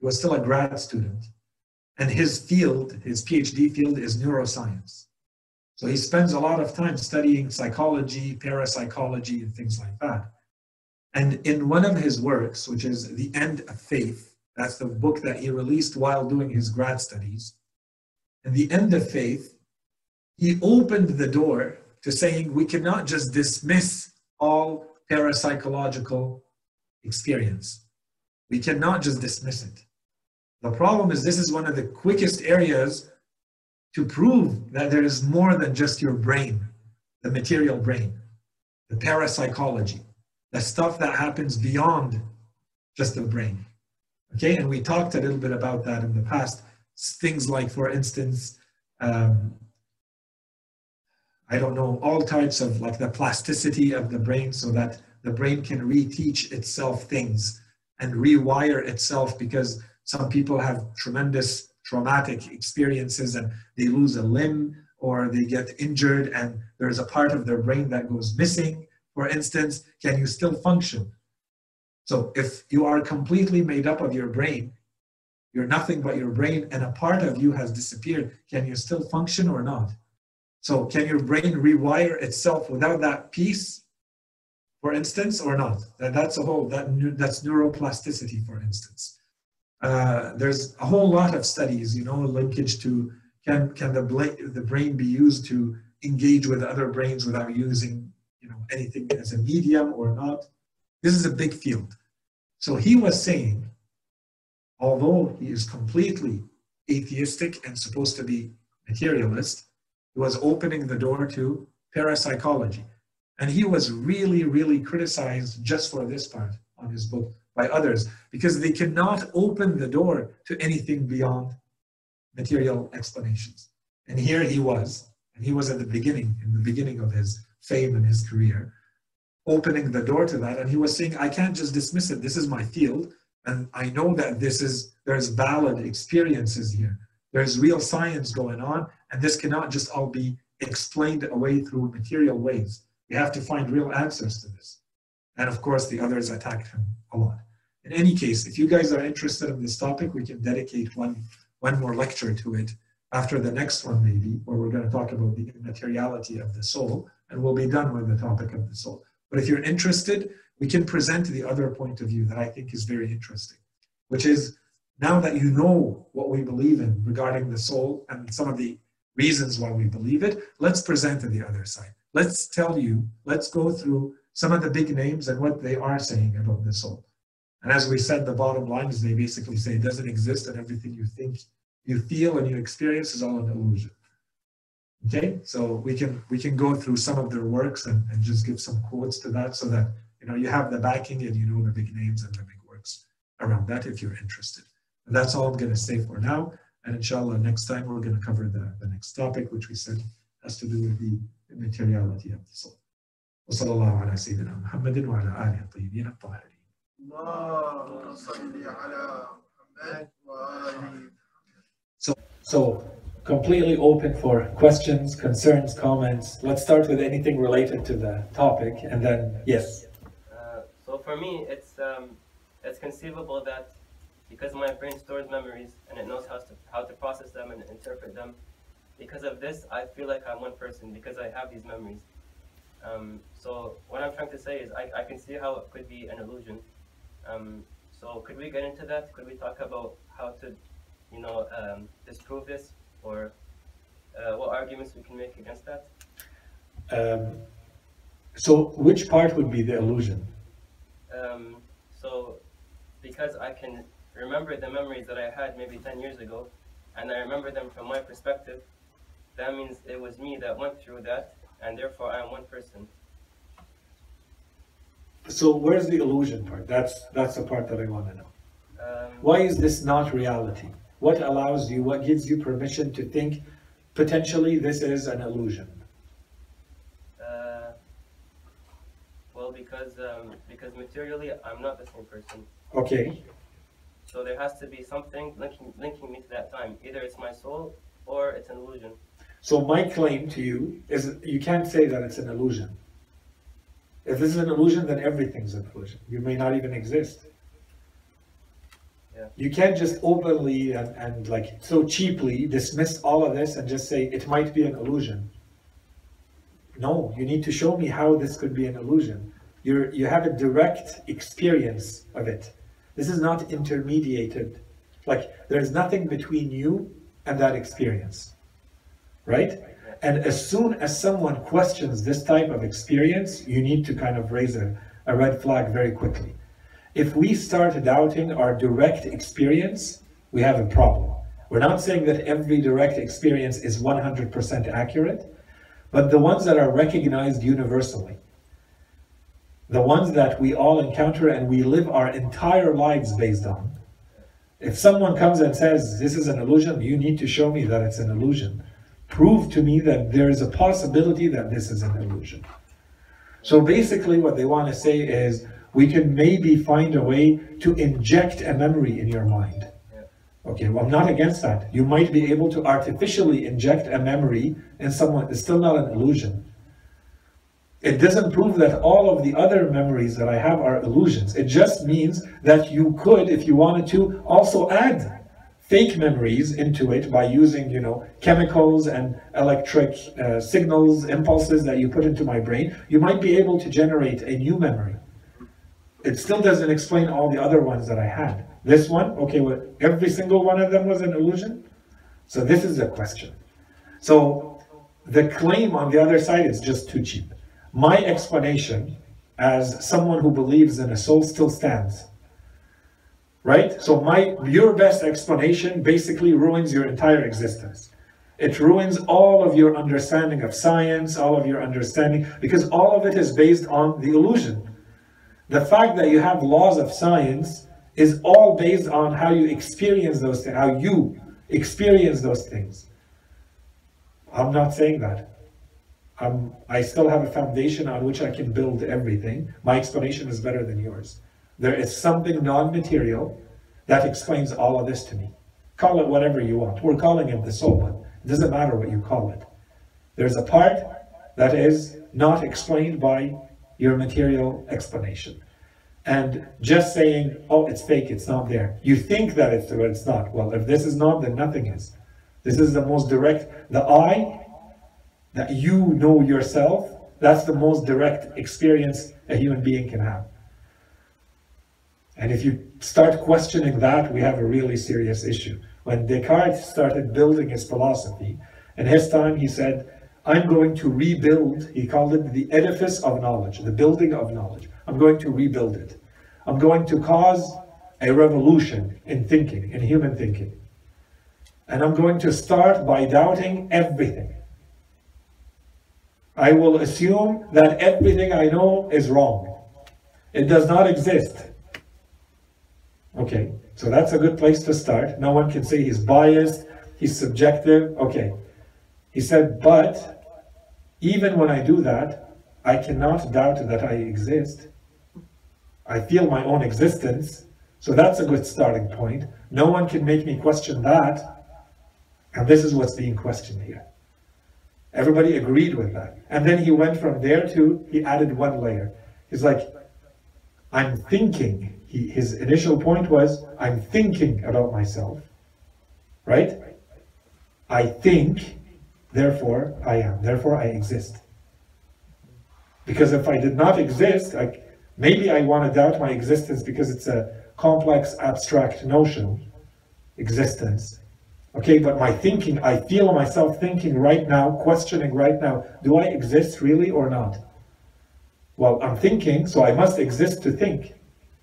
S1: he was still a grad student and his field, his PhD field is neuroscience. So he spends a lot of time studying psychology, parapsychology, and things like that. And in one of his works, which is The End of Faith, that's the book that he released while doing his grad studies. In The End of Faith, he opened the door to saying we cannot just dismiss all parapsychological experience. We cannot just dismiss it. The problem is this is one of the quickest areas to prove that there is more than just your brain. the material brain, the parapsychology, the stuff that happens beyond just the brain. Okay, and we talked a little bit about that in the past. Things like, for instance, um, I don't know, all types of like the plasticity of the brain so that the brain can reteach itself things and rewire itself because some people have tremendous traumatic experiences and they lose a limb or they get injured and there's a part of their brain that goes missing, for instance, can you still function? So if you are completely made up of your brain, you're nothing but your brain and a part of you has disappeared, can you still function or not? So can your brain rewire itself without that piece, for instance, or not? That's a whole, that, that's neuroplasticity, for instance. Uh, there's a whole lot of studies, you know, linkage to can, can the, the brain be used to engage with other brains without using, you know, anything as a medium or not? This is a big field. So he was saying, although he is completely atheistic and supposed to be materialist, he was opening the door to parapsychology. And he was really, really criticized just for this part on his book by others because they cannot open the door to anything beyond material explanations. And here he was, and he was at the beginning, in the beginning of his fame and his career, opening the door to that. And he was saying, I can't just dismiss it. This is my field. And I know that this is, there's valid experiences here. There's real science going on. And this cannot just all be explained away through material ways. We have to find real answers to this. And of course, the others attacked him a lot. In any case, if you guys are interested in this topic, we can dedicate one, one more lecture to it after the next one, maybe, where we're going to talk about the immateriality of the soul, and we'll be done with the topic of the soul. But if you're interested, we can present the other point of view that I think is very interesting, which is now that you know what we believe in regarding the soul and some of the reasons why we believe it, let's present the other side. Let's tell you, let's go through some of the big names and what they are saying about the soul. And as we said, the bottom line is they basically say it doesn't exist and everything you think, you feel, and you experience is all an illusion. Okay, so we can we can go through some of their works and, and just give some quotes to that so that you know you have the backing and you know the big names and the big works around that if you're interested. And that's all I'm going to say for now. And inshallah, next time we're going to cover the, the next topic, which we said has to do with the immateriality of the soul. وصلى الله على سيدنا محمد وعلى آله الطيبين الطاهرين. اللهم صل على محمد وآله So, so completely open for questions, concerns, comments. Let's start with anything related to the topic, and then yes.
S2: Uh, so for me, it's um, it's conceivable that because my brain stores memories and it knows how to how to process them and interpret them, because of this, I feel like I'm one person because I have these memories. Um, so what I'm trying to say is I, I can see how it could be an illusion. Um, so could we get into that? Could we talk about how to, you know, um, disprove this or uh, what arguments we can make against that?
S1: Um, so which part would be the illusion?
S2: Um, so because I can remember the memories that I had maybe 10 years ago, and I remember them from my perspective, that means it was me that went through that, and therefore I am one person.
S1: So where's the illusion part? That's that's the part that I want to know. Um, Why is this not reality? What allows you, what gives you permission to think potentially this is an illusion?
S2: Uh, well, because um, because materially I'm not the same person.
S1: Okay.
S2: So there has to be something linking linking me to that time. Either it's my soul or it's an illusion.
S1: So my claim to you is you can't say that it's an illusion. If this is an illusion, then everything's an illusion. You may not even exist. You can't just openly and, and like so cheaply dismiss all of this and just say it might be an illusion. No, you need to show me how this could be an illusion. You're, you have a direct experience of it. This is not intermediated. Like there's nothing between you and that experience right? And as soon as someone questions this type of experience, you need to kind of raise a, a red flag very quickly. If we start doubting our direct experience, we have a problem. We're not saying that every direct experience is 100% accurate, but the ones that are recognized universally. The ones that we all encounter and we live our entire lives based on. If someone comes and says, This is an illusion, you need to show me that it's an illusion. Prove to me that there is a possibility that this is an illusion. So basically, what they want to say is, we can maybe find a way to inject a memory in your mind. Okay, well, I'm not against that. You might be able to artificially inject a memory in someone. It's still not an illusion. It doesn't prove that all of the other memories that I have are illusions. It just means that you could, if you wanted to, also add fake memories into it by using, you know, chemicals and electric uh, signals, impulses that you put into my brain. You might be able to generate a new memory. It still doesn't explain all the other ones that I had. This one, okay, well, every single one of them was an illusion? So this is a question. So the claim on the other side is just too cheap. My explanation, as someone who believes in a soul, still stands. Right? So my your best explanation basically ruins your entire existence. It ruins all of your understanding of science, all of your understanding, because all of it is based on the illusion. The fact that you have laws of science is all based on how you experience those things, how you experience those things. I'm not saying that. I'm, I still have a foundation on which I can build everything. My explanation is better than yours. There is something non material that explains all of this to me. Call it whatever you want. We're calling it the soul, but it doesn't matter what you call it. There's a part that is not explained by your material explanation and just saying, oh, it's fake, it's not there. You think that it's, but it's not. Well, if this is not, then nothing is. This is the most direct, the I, that you know yourself, that's the most direct experience a human being can have. And if you start questioning that, we have a really serious issue. When Descartes started building his philosophy, in his time he said, I'm going to rebuild, he called it the edifice of knowledge, the building of knowledge. I'm going to rebuild it. I'm going to cause a revolution in thinking, in human thinking. And I'm going to start by doubting everything. I will assume that everything I know is wrong. It does not exist. Okay, so that's a good place to start. No one can say he's biased, he's subjective. Okay. He said, but even when I do that, I cannot doubt that I exist. I feel my own existence. So that's a good starting point. No one can make me question that. And this is what's being questioned here. Everybody agreed with that. And then he went from there to, he added one layer. He's like, I'm thinking. He, his initial point was, I'm thinking about myself. Right? I think, therefore I am. Therefore I exist. Because if I did not exist, I, Maybe I want to doubt my existence because it's a complex, abstract notion, existence. Okay, but my thinking, I feel myself thinking right now, questioning right now, do I exist really or not? Well, I'm thinking, so I must exist to think.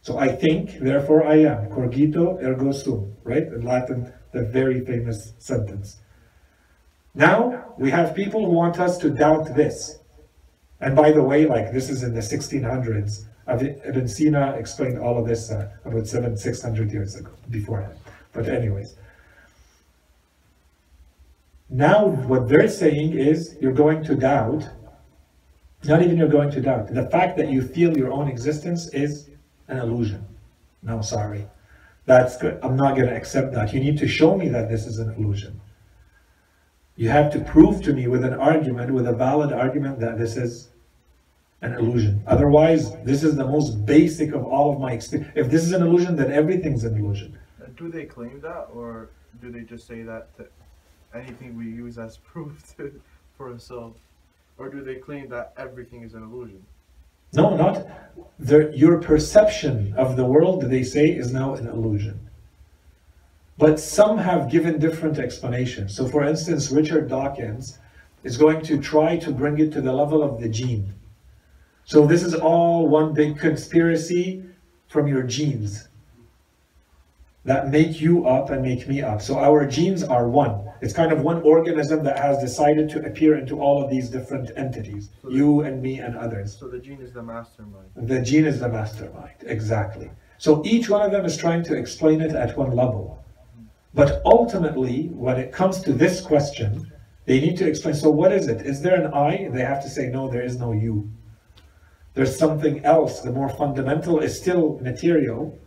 S1: So I think, therefore I am. Cogito ergo sum, right? In Latin, the very famous sentence. Now, we have people who want us to doubt this. And by the way, like this is in the 1600s, Ibn Sina explained all of this uh, about seven, six hundred years ago, beforehand. But anyways, now what they're saying is you're going to doubt. Not even you're going to doubt. The fact that you feel your own existence is an illusion. No, sorry. That's good. I'm not going to accept that. You need to show me that this is an illusion. You have to prove to me with an argument, with a valid argument, that this is an illusion. Otherwise, this is the most basic of all of my experience. If this is an illusion, then everything's an illusion.
S3: Do they claim that, or do they just say that anything we use as proof to, for ourselves? Or do they claim that everything is an illusion?
S1: No, not. The, your perception of the world, they say, is now an illusion. But some have given different explanations. So, for instance, Richard Dawkins is going to try to bring it to the level of the gene. So this is all one big conspiracy from your genes. that make you up and make me up. So our genes are one. It's kind of one organism that has decided to appear into all of these different entities,
S3: So the-
S1: you and me and others.
S3: So the gene is the mastermind.
S1: The gene is the mastermind, exactly. So each one of them is trying to explain it at one level. But ultimately, when it comes to this question, they need to explain so what is it? Is there an I? They have to say, no, there is no you. There's something else. The more fundamental is still material,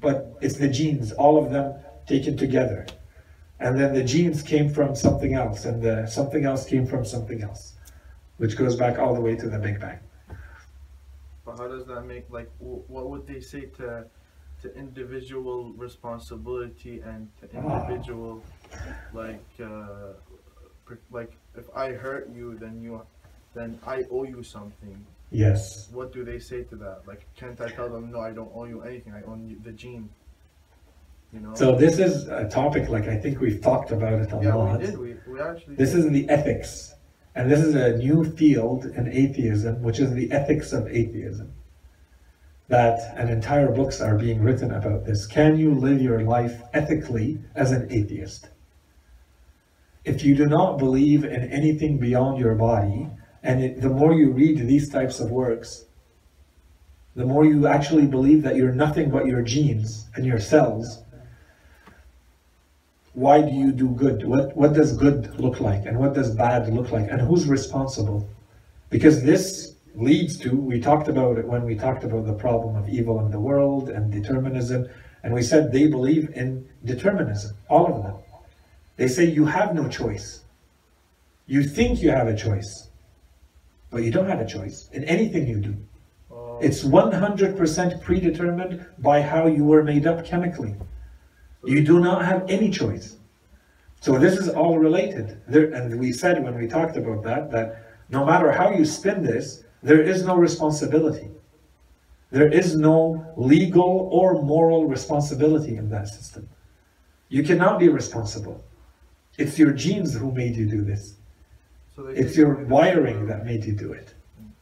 S1: but it's the genes, all of them taken together. And then the genes came from something else, and the something else came from something else, which goes back all the way to the Big Bang.
S3: But how does that make like wh- what would they say to to individual responsibility and to individual like uh, like if I hurt you then you then I owe you something.
S1: Yes.
S3: What do they say to that? Like can't I tell them no I don't owe you anything I owe you the gene. You know?
S1: So this is a topic like I think we've talked about it a
S3: yeah,
S1: lot.
S3: we did. We, we actually.
S1: This
S3: did.
S1: is the ethics. And this is a new field in atheism, which is the ethics of atheism. That and entire books are being written about this. Can you live your life ethically as an atheist? If you do not believe in anything beyond your body, and it, the more you read these types of works, the more you actually believe that you're nothing but your genes and your cells, why do you do good? What what does good look like, and what does bad look like, and who's responsible? Because this leads to we talked about it when we talked about the problem of evil in the world and determinism, and we said they believe in determinism, all of them. They say you have no choice. You think you have a choice, but you don't have a choice in anything you do.
S3: Oh,
S1: It's 100% predetermined by how you were made up chemically. You do not have any choice. So this is all related. There, and we said when we talked about that, that no matter how you spin this, there is no responsibility. There is no legal or moral responsibility in that system. You cannot be responsible. It's your genes who made you do this.
S3: so they
S1: It's your wiring that made you do it.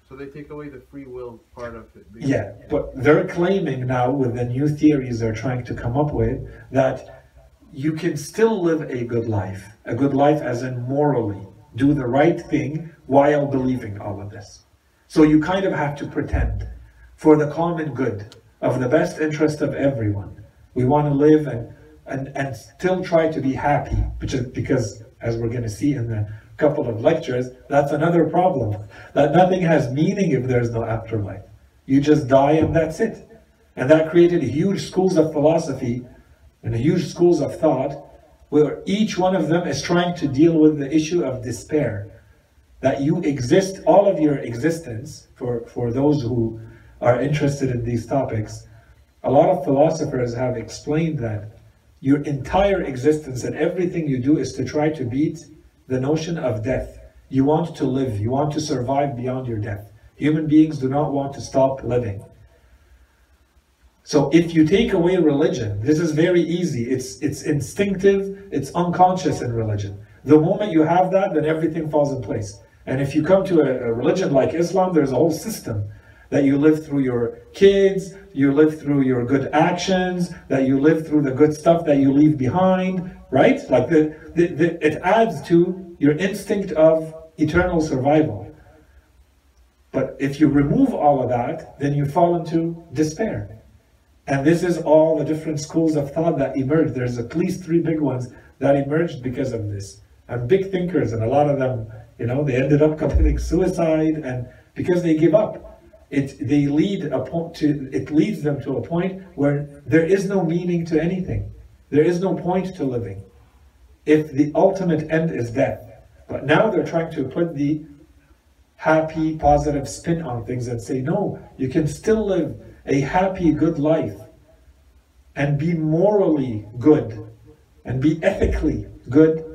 S3: So they take away the free will part of it.
S1: Yeah, but they're claiming now with the new theories they're trying to come up with that you can still live a good life. A good life as in morally. Do the right thing while believing all of this. So you kind of have to pretend for the common good of the best interest of everyone. We want to live and and, and still try to be happy, which is because as we're going to see in the couple of lectures, that's another problem. That nothing has meaning if there's no afterlife. You just die and that's it. And that created huge schools of philosophy and huge schools of thought where each one of them is trying to deal with the issue of despair. That you exist, all of your existence, for, for those who are interested in these topics, a lot of philosophers have explained that your entire existence and everything you do is to try to beat the notion of death. You want to live, you want to survive beyond your death. Human beings do not want to stop living. So if you take away religion, this is very easy. It's it's instinctive, it's unconscious in religion. The moment you have that, then everything falls in place. And if you come to a, a religion like Islam, there's a whole system that you live through your kids, you live through your good actions, that you live through the good stuff that you leave behind, right? Like the, the, the it adds to your instinct of eternal survival. But if you remove all of that, then you fall into despair. And this is all the different schools of thought that emerged. There's at least three big ones that emerged because of this. And big thinkers, and a lot of them, you know, they ended up committing suicide and because they give up. It they lead a point to it leads them to a point where there is no meaning to anything. There is no point to living. If the ultimate end is death. But now they're trying to put the happy, positive spin on things and say, no, you can still live a happy, good life and be morally good and be ethically good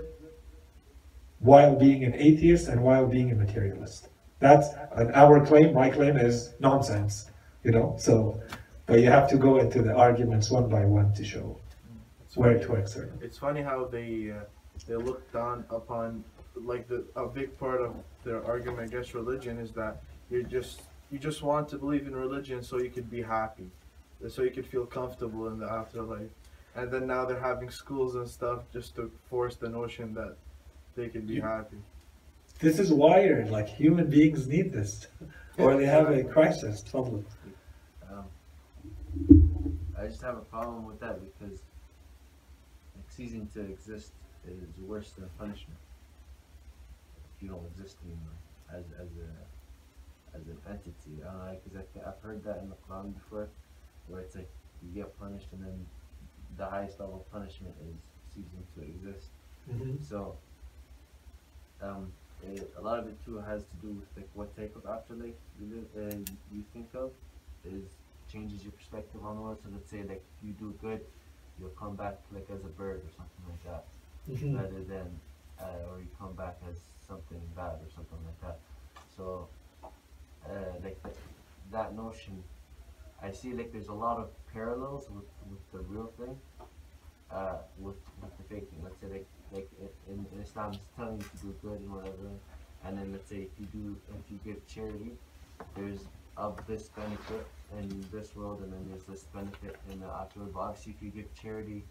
S1: while being an atheist and while being a materialist. That's and our claim. My claim is nonsense, you know. So, but you have to go into the arguments one by one to show
S3: It's
S1: where
S3: funny,
S1: it works
S3: it's funny how they uh, they look down upon like the a big part of their argument against religion is that you just you just want to believe in religion so you could be happy, so you could feel comfortable in the afterlife. and then now they're having schools and stuff just to force the notion that they can be
S1: Yeah.
S3: happy.
S1: This is wired, like human beings need this. Or they have a crisis, problem.
S4: Um, I just have a problem with that because like, ceasing to exist is worse than punishment. If you don't exist anymore as as a as an entity, I don't know, because I've heard that in the Quran before, where it's like you get punished and then the highest level of punishment is ceasing to exist. So, um, a lot of it too has to do with like what type of afterlife you live, uh, you think of, is changes your perspective on the world. So let's say like if you do good, you'll come back like as a bird or something like that,
S1: Mhm.
S4: rather than, uh, or you come back as something bad or something like that. So, uh, like th- that notion, I see like there's a lot of parallels with with the real thing, uh, with with the fake thing. Let's say like like in, in Islam it's telling you to do good and whatever, and then let's say if you do if you give charity, there's of this benefit in this world, and then there's this benefit in the afterworld. But obviously, if you give charity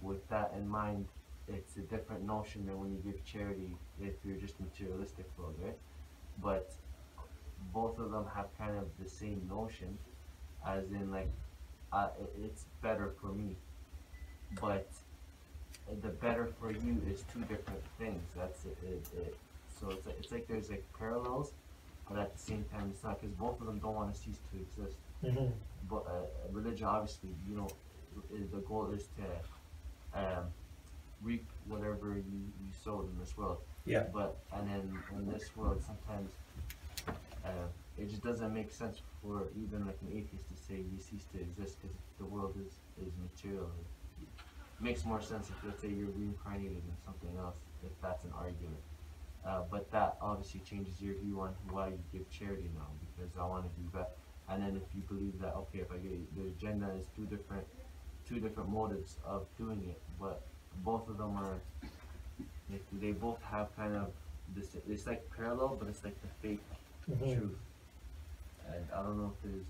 S4: with that in mind, it's a different notion than when you give charity if you're just materialistic world, right? But both of them have kind of the same notion, as in like, uh, it's better for me, but the better for you is two different things. That's it. it, it so it's like, it's like there's like parallels, but at the same time it's not because both of them don't want to cease to exist.
S1: Mhm.
S4: But uh, religion, obviously, you know, the goal is to um, reap whatever you, you sowed in this world.
S1: Yeah.
S4: But and then in this world, sometimes uh, it just doesn't make sense for even like an atheist to say we cease to exist because the world is is material. Makes more sense if let's say you're reincarnated in something else, if that's an argument. Uh, but that obviously changes your view on why you give charity now because I want to do that. And then if you believe that okay, if I get the agenda is two different, two different motives of doing it, but both of them are, like, they both have kind of this. It's like parallel, but it's like the fake
S1: Mhm.
S4: truth. And I don't know if there's,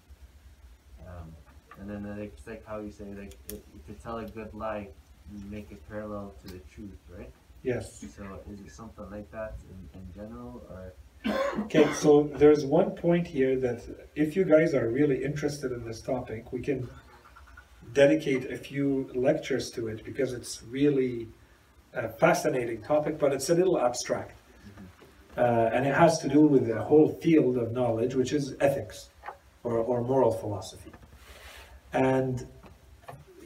S4: um, and then uh, it's like how you say like if, you tell a good lie, you make it parallel to the truth, right?
S1: Yes.
S4: So is it something like that in, in general, or
S1: Okay, so there's one point here that if you guys are really interested in this topic, we can dedicate a few lectures to it because it's really a fascinating topic, but it's a little abstract. Uh, and it has to do with the whole field of knowledge, which is ethics or, or moral philosophy. And,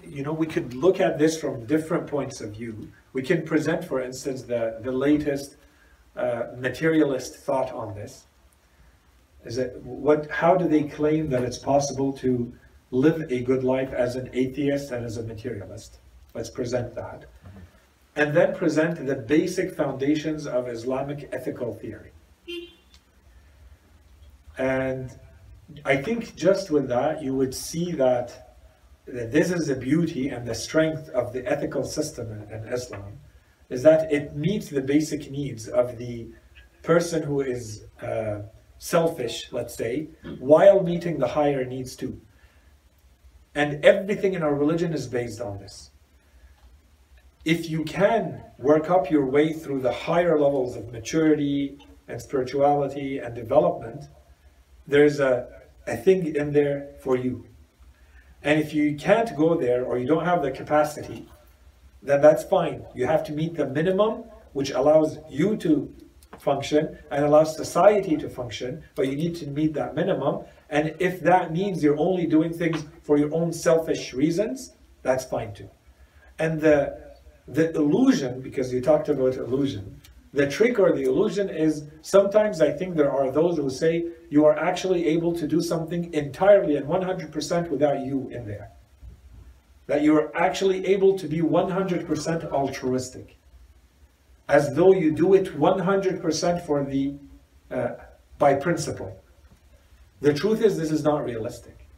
S1: you know, we could look at this from different points of view. We can present, for instance, the, the latest uh, materialist thought on this. Is that what? How do they claim that it's possible to live a good life as an atheist and as a materialist? Let's present that, and then present the basic foundations of Islamic ethical theory. And I think just with that, you would see that, that this is the beauty and the strength of the ethical system in, in Islam is that it meets the basic needs of the person who is uh, selfish, let's say, while meeting the higher needs too. And everything in our religion is based on this. If you can work up your way through the higher levels of maturity and spirituality and development, there's a, a thing in there for you. And if you can't go there or you don't have the capacity, then that's fine. You have to meet the minimum, which allows you to function and allows society to function, but you need to meet that minimum. And if that means you're only doing things for your own selfish reasons, that's fine too. And the the illusion, because you talked about illusion, the trick or the illusion is sometimes I think there are those who say you are actually able to do something entirely and 100% without you in there that you are actually able to be 100% altruistic, as though you do it 100% for the uh, by principle. The truth is, this is not realistic.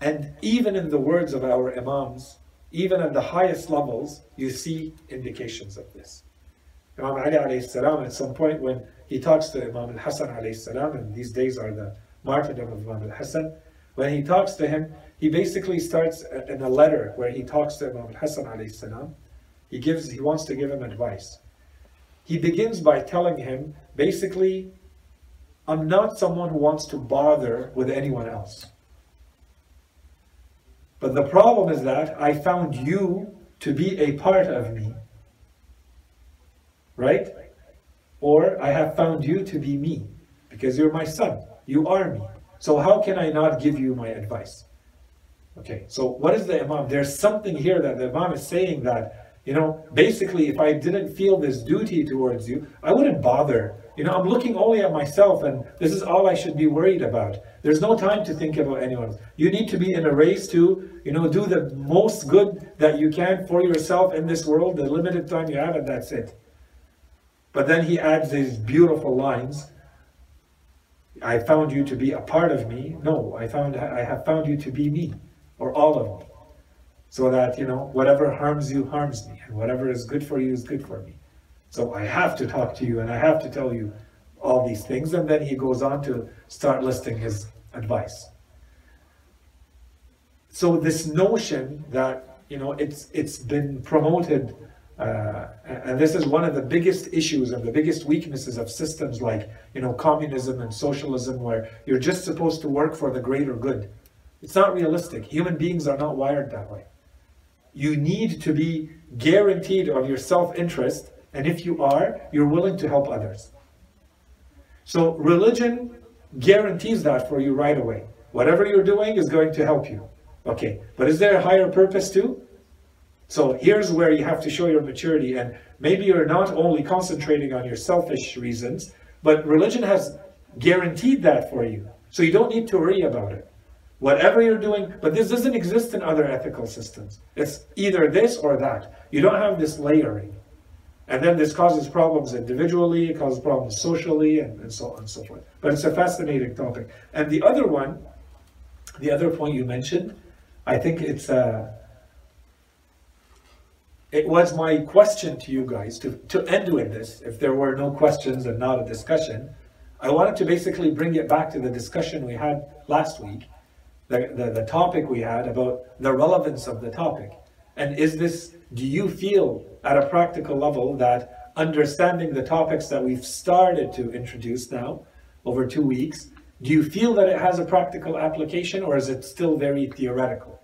S1: And even in the words of our imams, even at the highest levels, you see indications of this. Imam Ali alayhi salam, at some point when he talks to Imam al-Hassan alayhi salam, and these days are the martyrdom of Imam al-Hassan, When he talks to him, he basically starts in a letter where he talks to Imam Al Hassan alayhi salam. He gives, he wants to give him advice. He begins by telling him, basically, I'm not someone who wants to bother with anyone else. But the problem is that I found you to be a part of me. Right? Or I have found you to be me because you're my son. You are me. So how can I not give you my advice? Okay, so what is the Imam? There's something here that the Imam is saying that, you know, basically if I didn't feel this duty towards you, I wouldn't bother. You know, I'm looking only at myself and this is all I should be worried about. There's no time to think about anyone else. You need to be in a race to, you know, do the most good that you can for yourself in this world, the limited time you have, and that's it. But then he adds these beautiful lines. I found you to be a part of me. No, I found I have found you to be me, or all of me. So that, you know, whatever harms you harms me, and whatever is good for you is good for me. So I have to talk to you and I have to tell you all these things. And then he goes on to start listing his advice. So this notion that, you know, it's it's been promoted uh, and this is one of the biggest issues and the biggest weaknesses of systems like you know communism and socialism where you're just supposed to work for the greater good it's not realistic human beings are not wired that way you need to be guaranteed of your self-interest and if you are you're willing to help others so religion guarantees that for you right away whatever you're doing is going to help you okay but is there a higher purpose too so here's where you have to show your maturity, and maybe you're not only concentrating on your selfish reasons, but religion has guaranteed that for you. So you don't need to worry about it. Whatever you're doing, but this doesn't exist in other ethical systems. It's either this or that. You don't have this layering. And then this causes problems individually, it causes problems socially, and, and so on and so forth. But it's a fascinating topic. And the other one, the other point you mentioned, I think it's a uh, it was my question to you guys to, to end with this, if there were no questions and not a discussion, I wanted to basically bring it back to the discussion we had last week, the, the, the topic we had about the relevance of the topic. And is this, do you feel at a practical level that understanding the topics that we've started to introduce now over two weeks, do you feel that it has a practical application or is it still very theoretical?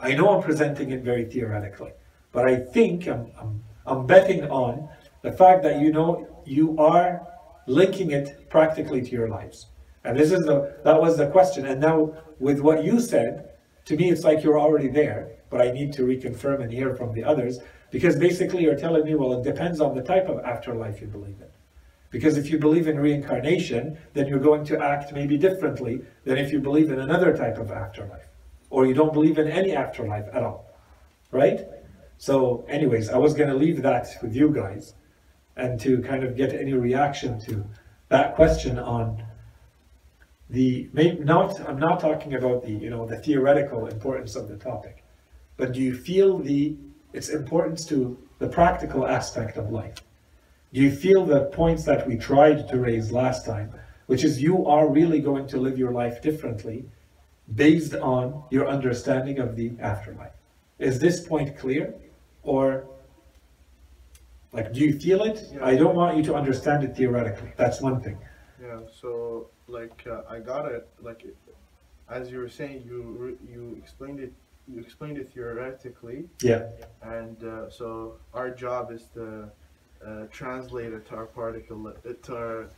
S1: I know I'm presenting it very theoretically. But I think I'm, I'm, I'm betting on the fact that you know you are linking it practically to your lives. And this is the that was the question. And now with what you said, to me it's like you're already there, but I need to reconfirm and hear from the others because basically you're telling me, well, it depends on the type of afterlife you believe in. Because if you believe in reincarnation, then you're going to act maybe differently than if you believe in another type of afterlife. Or you don't believe in any afterlife at all. Right? So, anyways, I was going to leave that with you guys and to kind of get any reaction to that question on the not I'm not talking about the you know the theoretical importance of the topic, but do you feel the its importance to the practical aspect of life? Do you feel the points that we tried to raise last time, which is you are really going to live your life differently based on your understanding of the afterlife? Is this point clear? Or like, do you feel it? Yeah. I don't want you to understand it theoretically. That's one thing.
S3: Yeah. So like, uh, I got it. Like, as you were saying, you you explained it. You explained it theoretically.
S1: Yeah.
S3: And uh, so our job is to uh, translate it to our particle, uh, to our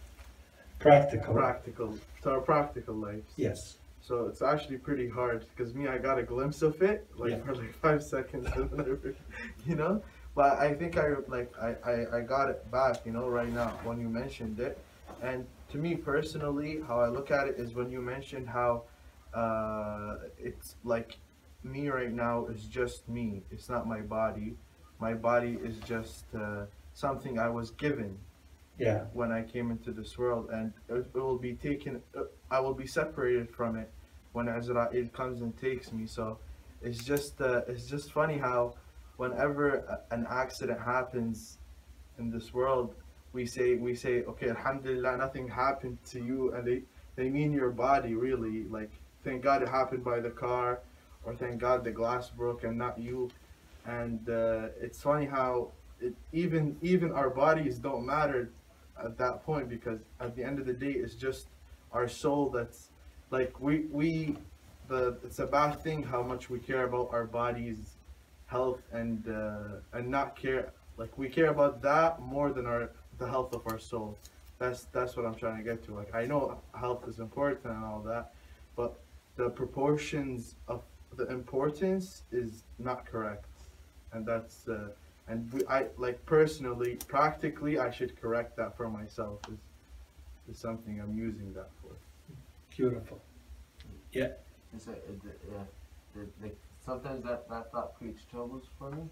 S1: practical,
S3: practical, to our practical lives.
S1: Yes.
S3: So it's actually pretty hard because me, I got a glimpse of it like
S1: yeah.
S3: for like five seconds, you know. But I think I like I, I I got it back, you know, right now when you mentioned it. And to me personally, how I look at it is when you mentioned how uh, it's like me right now is just me. It's not my body. My body is just uh, something I was given
S1: yeah.
S3: when I came into this world, and it, it will be taken. Uh, I will be separated from it when Azrael comes and takes me. So it's just uh, it's just funny how whenever an accident happens in this world, we say we say okay, Alhamdulillah, nothing happened to you, and they they mean your body really like thank God it happened by the car, or thank God the glass broke and not you. And uh, it's funny how it, even even our bodies don't matter at that point because at the end of the day it's just our soul that's like we we the it's a bad thing how much we care about our bodies health and uh, and not care like we care about that more than our the health of our soul that's that's what i'm trying to get to like i know health is important and all that but the proportions of the importance is not correct and that's uh, and we, I like personally, practically, I should correct that for myself. Is is something I'm using that for.
S1: Beautiful. Yeah.
S4: It's a, it, yeah, the, like sometimes that, that thought creates troubles for me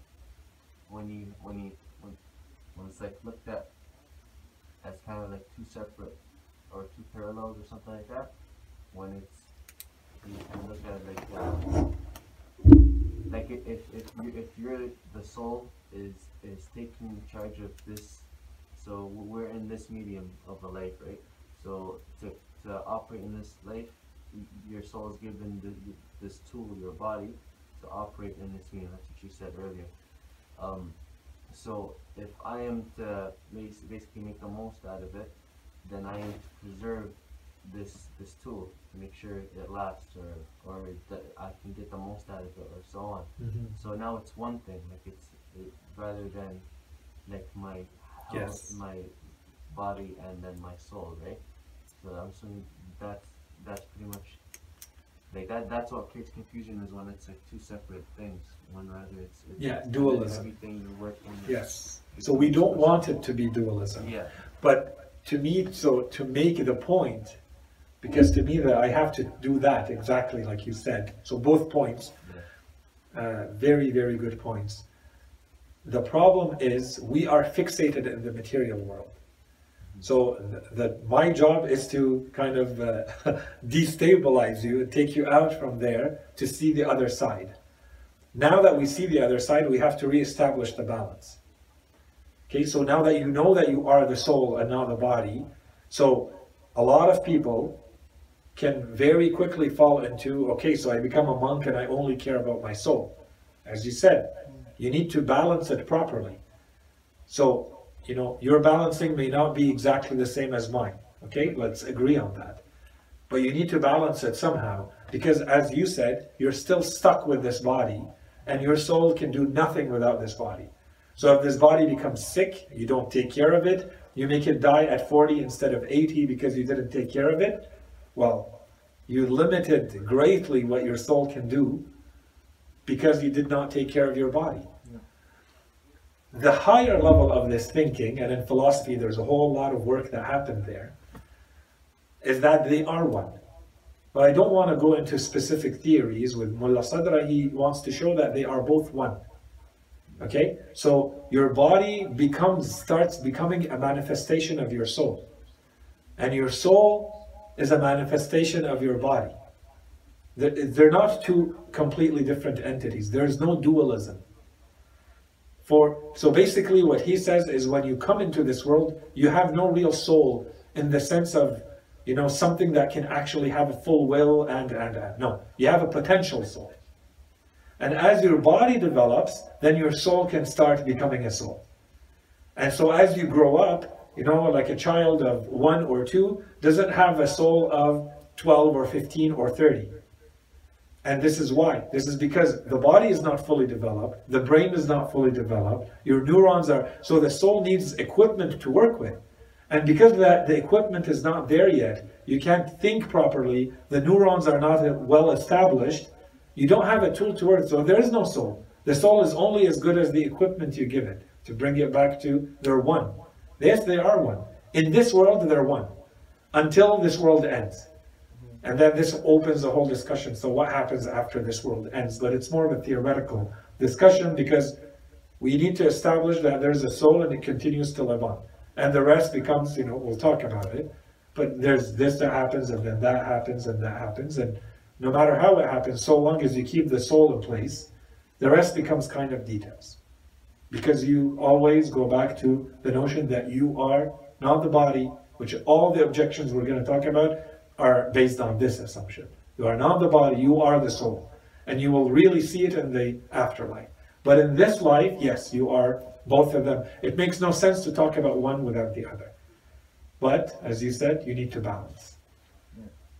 S4: when you when you when, when it's like looked at as kind of like two separate or two parallels or something like that. When it's look at it like uh, like if if if you if you're the soul is is taking charge of this. So we're in this medium of a life, right? So to to operate in this life, your soul is given the, this tool, your body, to operate in this medium. That's what you said earlier. Um, so if I am to basically make the most out of it, then I am to preserve this this tool to make sure it lasts or or that I can get the most out of it or so on.
S1: Mm-hmm.
S4: So now it's one thing, like it's it, rather than like my health,
S1: Yes.
S4: my body and then my soul, right? So I'm assuming that's that's pretty much like that. That's what creates confusion is when it's like two separate things. When rather it's, it's
S1: Yeah, dualism.
S4: Everything you're working.
S1: Yes. So we don't want it to be dualism.
S4: Yeah.
S1: But to me, so to make the point, because to me that I have to do that exactly like you said. So both points, uh, very very good points. The problem is we are fixated in the material world. So th- the, my job is to kind of uh, destabilize you and take you out from there to see the other side. Now that we see the other side, we have to reestablish the balance. Okay, so now that you know that you are the soul and not the body, so a lot of people can very quickly fall into okay, so I become a monk and I only care about my soul. As you said, you need to balance it properly. So, you know, your balancing may not be exactly the same as mine. Okay, let's agree on that. But you need to balance it somehow because, as you said, you're still stuck with this body and your soul can do nothing without this body. So, if this body becomes sick, you don't take care of it, you make it die at 40 instead of 80 because you didn't take care of it, well, you limited greatly what your soul can do because you did not take care of your body. The higher level of this thinking, and in philosophy there's a whole lot of work that happened there, is that they are one. But I don't want to go into specific theories. With Mullah Sadra, he wants to show that they are both one. Okay? So your body becomes starts becoming a manifestation of your soul. And your soul is a manifestation of your body. They're not two completely different entities. There's no dualism. For so basically what he says is when you come into this world, you have no real soul in the sense of you know something that can actually have a full will and and, and. no, you have a potential soul. And as your body develops, then your soul can start becoming a soul. And so as you grow up, you know, like a child of one or two doesn't have a soul of 12 or 15 or 30. And this is why. This is because the body is not fully developed, the brain is not fully developed, your neurons are, so the soul needs equipment to work with. And because that the equipment is not there yet, you can't think properly, the neurons are not well established, you don't have a tool to work, so there is no soul. The soul is only as good as the equipment you give it to bring it back to they're one. Yes, they are one. In this world, they're one. Until this world ends. And then this opens a whole discussion. So what happens after this world ends? But it's more of a theoretical discussion because we need to establish that there's a soul and it continues to live on. And the rest becomes, you know, we'll talk about it. But there's this that happens and then that happens and that happens. And no matter how it happens, so long as you keep the soul in place, the rest becomes kind of details. Because you always go back to the notion that you are not the body, which all the objections we're going to talk about are based on this assumption You are not the body, you are the soul. And you will really see it in the afterlife. But in this life, yes, you are both of them. It makes no sense to talk about one without the other. But, as you said, you need to balance.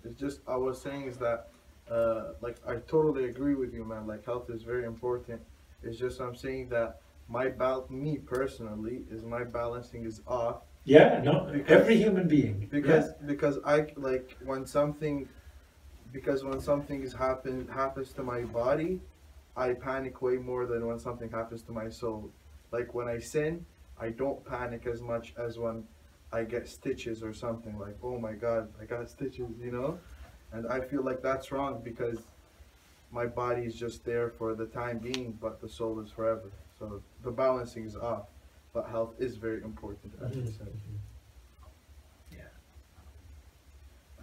S3: It's just I was saying is that uh, like I totally agree with you, man. Like health is very important. It's just I'm saying that my bal me personally is my balancing is off
S1: Yeah, no,
S3: Because-
S1: every human being.
S3: because
S1: yeah.
S3: because I like when something because when something is happen happens to my body, I panic way more than when something happens to my soul. Like when I sin, I don't panic as much as when I get stitches or something like, oh my god, I got stitches, you know? And I feel like that's wrong because my body is just there for the time being, but the soul is forever. So the balancing is off, but health is very important, as you said.
S1: Yeah.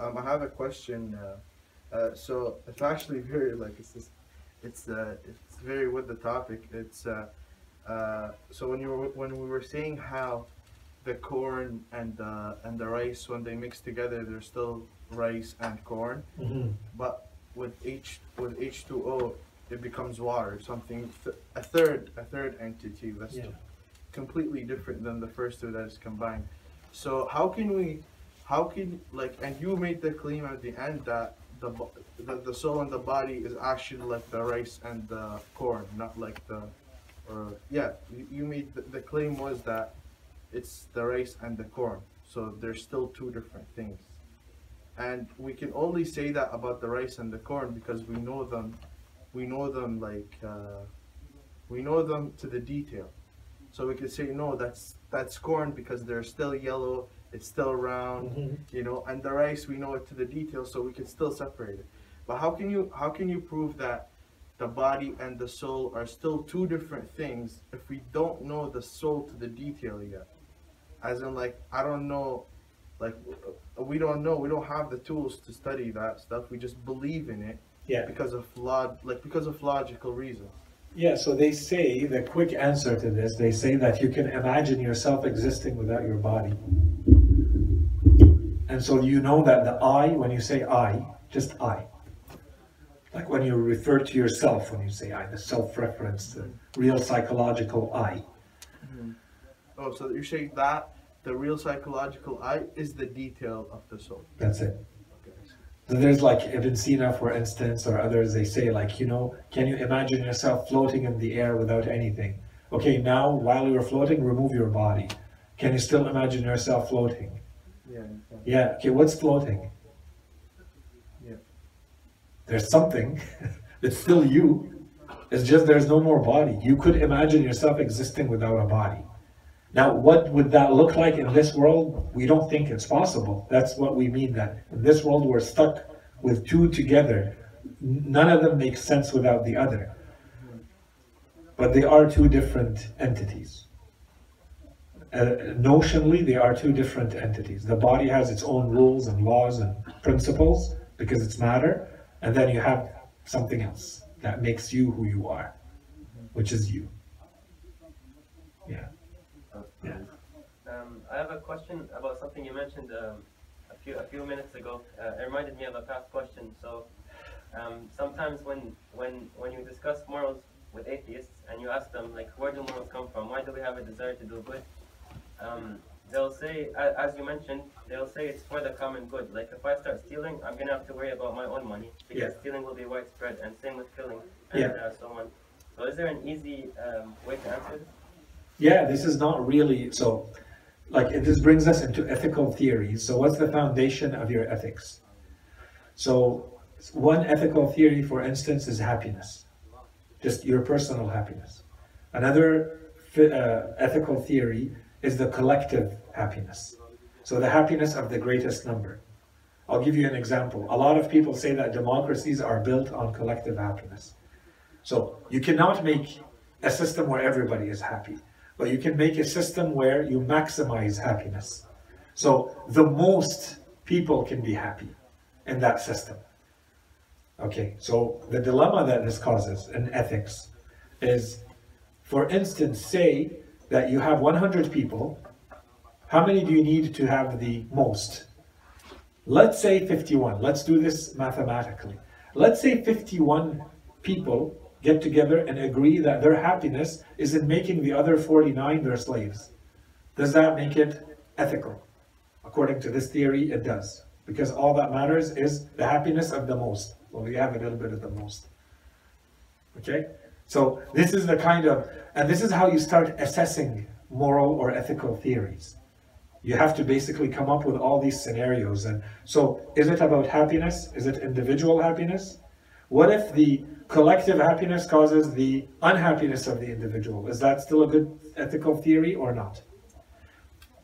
S3: Um, I have a question. Uh, uh, so it's actually very like it's just, it's uh, it's very with the topic. It's uh, uh, so when you were when we were saying how the corn and the and the rice when they mix together they're still rice and corn,
S1: Mhm.
S3: but with H with H two O it becomes water, something th- a third a third entity that's
S1: Yeah.
S3: completely different than the first two that is combined. So how can we, how can like, and you made the claim at the end that the bo- the, the soul and the body is actually like the rice and the corn, not like the, or yeah, you, you made the, the claim was that it's the rice and the corn. So they're still two different things. And we can only say that about the rice and the corn because we know them, we know them like, uh, we know them to the detail. So we could say no, that's that's corn because they're still yellow, it's still round,
S1: Mhm.
S3: you know, and the rice we know it to the detail, so we can still separate it. But how can you how can you prove that the body and the soul are still two different things if we don't know the soul to the detail yet? As in, like I don't know, like we don't know, we don't have the tools to study that stuff. We just believe in it
S1: Yeah.
S3: because of log, like because of logical reason.
S1: Yeah, so they say, the quick answer to this, they say that you can imagine yourself existing without your body. And so you know that the I, when you say I, just I. Like when you refer to yourself, when you say I, the self reference, the real psychological I. Mm-hmm.
S3: Oh, so you're saying that the real psychological I is the detail of the soul.
S1: That's it. So there's like Ibn Sina, for instance, or others, they say, like, you know, can you imagine yourself floating in the air without anything? Okay, now while you're floating, remove your body. Can you still imagine yourself floating?
S3: Yeah. yeah.
S1: Yeah, okay, what's floating?
S3: Yeah.
S1: There's something. it's still you. It's just there's no more body. You could imagine yourself existing without a body. Now, what would that look like in this world? We don't think it's possible. That's what we mean that in this world we're stuck with two together. None of them makes sense without the other. But they are two different entities. Uh, notionally, they are two different entities. The body has its own rules and laws and principles because it's matter, and then you have something else that makes you who you are, which is you. Yeah. Yeah.
S2: Um, I have a question about something you mentioned um, a few a few minutes ago. Uh, it reminded me of a past question. So um, sometimes when when when you discuss morals with atheists and you ask them like, where do morals come from? Why do we have a desire to do good? Um, they'll say, as you mentioned, they'll say it's for the common good. Like if I start stealing, I'm gonna have to worry about my own money because
S1: Yeah.
S2: stealing will be widespread, and same with killing and
S1: Yeah.
S2: uh, so on. So is there an easy um, way to answer this?
S1: Yeah, this is not really so. Like this brings us into ethical theories. So, what's the foundation of your ethics? So, one ethical theory, for instance, is happiness, just your personal happiness. Another uh, ethical theory is the collective happiness. So, the happiness of the greatest number. I'll give you an example. A lot of people say that democracies are built on collective happiness. So, you cannot make a system where everybody is happy but you can make a system where you maximize happiness. So the most people can be happy in that system. Okay, so the dilemma that this causes in ethics is, for instance, say that you have 100 people. How many do you need to have the most? Let's say 51. Let's do this mathematically. Let's say 51 people get together and agree that their happiness is in making the other 49 their slaves. Does that make it ethical? According to this theory, it does. Because all that matters is the happiness of the most. Well, we have a little bit of the most. Okay? So this is the kind of, and this is how you start assessing moral or ethical theories. You have to basically come up with all these scenarios. And so, is it about happiness? Is it individual happiness? What if the collective happiness causes the unhappiness of the individual? Is that still a good ethical theory or not?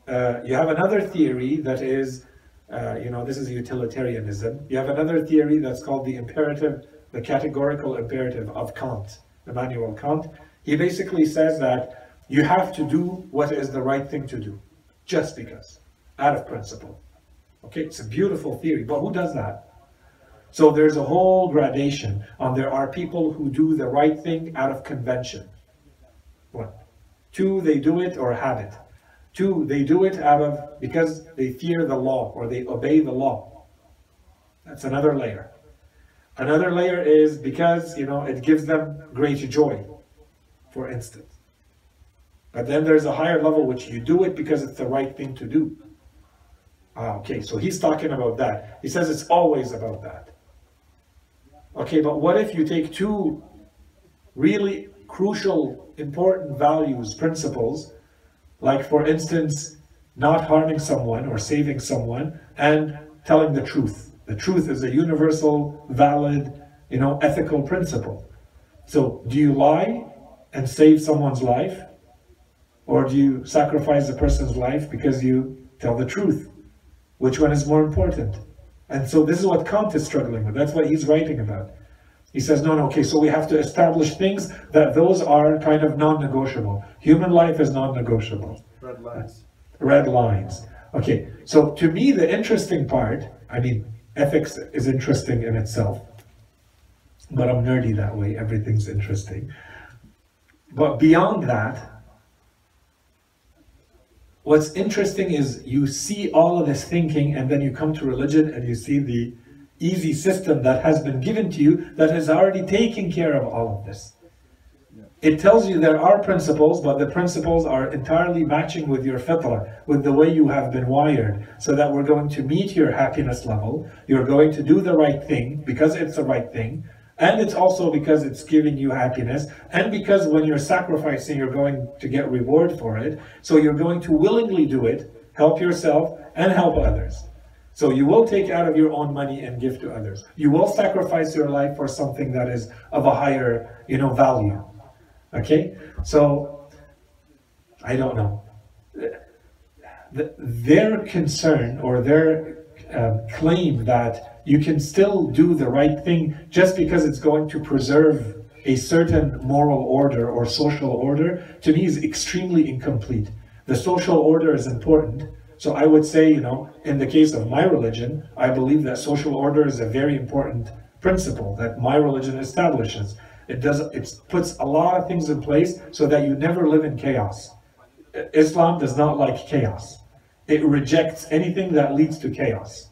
S1: Uh, you have another theory that is, uh, you know, this is utilitarianism. You have another theory that's called the imperative, the categorical imperative of Kant, Immanuel Kant. He basically says that you have to do what is the right thing to do just because, out of principle. Okay, it's a beautiful theory, but who does that? So there's a whole gradation on there are people who do the right thing out of convention. One. Two, they do it or habit. Two, they do it out of because they fear the law or they obey the law. That's another layer. Another layer is because, you know, it gives them great joy, for instance. But then there's a higher level which you do it because it's the right thing to do. Ah, okay, so he's talking about that. He says it's always about that. Okay, but what if you take two really crucial, important values, principles, like for instance, not harming someone or saving someone, and telling the truth. The truth is a universal, valid, you know, ethical principle. So, do you lie and save someone's life? Or do you sacrifice a person's life because you tell the truth? Which one is more important? And so this is what Kant is struggling with. That's what he's writing about. He says, no, no, okay, so we have to establish things that those are kind of non-negotiable. Human life is non-negotiable.
S3: Red lines.
S1: Red lines. Okay, so to me, the interesting part, I mean, ethics is interesting in itself, but I'm nerdy that way. Everything's interesting. But beyond that, what's interesting is you see all of this thinking and then you come to religion and you see the easy system that has been given to you that has already taken care of all of this. It tells you there are principles, but the principles are entirely matching with your fitra, with the way you have been wired, so that we're going to meet your happiness level. You're going to do the right thing because it's the right thing. And it's also because it's giving you happiness, and because when you're sacrificing, you're going to get reward for it. So you're going to willingly do it, help yourself, and help others. So you will take out of your own money and give to others. You will sacrifice your life for something that is of a higher, you know, value. Okay? So I don't know. Their concern or their uh, claim that you can still do the right thing just because it's going to preserve a certain moral order or social order, to me is extremely incomplete. The social order is important. So I would say, you know, in the case of my religion, I believe that social order is a very important principle that my religion establishes. It does it puts a lot of things in place so that you never live in chaos. Islam does not like chaos. It rejects anything that leads to chaos.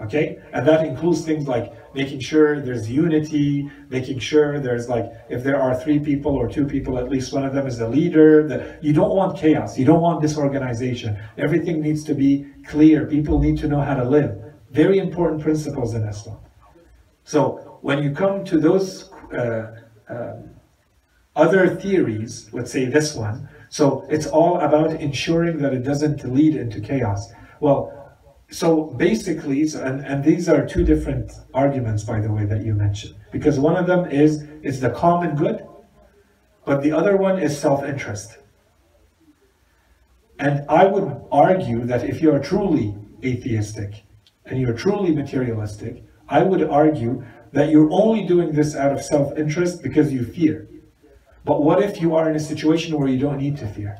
S1: Okay? And that includes things like making sure there's unity, making sure there's like, if there are three people or two people, at least one of them is a leader. That you don't want chaos. You don't want disorganization. Everything needs to be clear. People need to know how to live. Very important principles in Islam. So when you come to those uh, uh, other theories, let's say this one, so it's all about ensuring that it doesn't lead into chaos. Well, so basically, and, and these are two different arguments, by the way, that you mentioned. Because one of them is, is the common good, but the other one is self-interest. And I would argue that if you're truly atheistic and you're truly materialistic, I would argue that you're only doing this out of self-interest because you fear. But what if you are in a situation where you don't need to fear?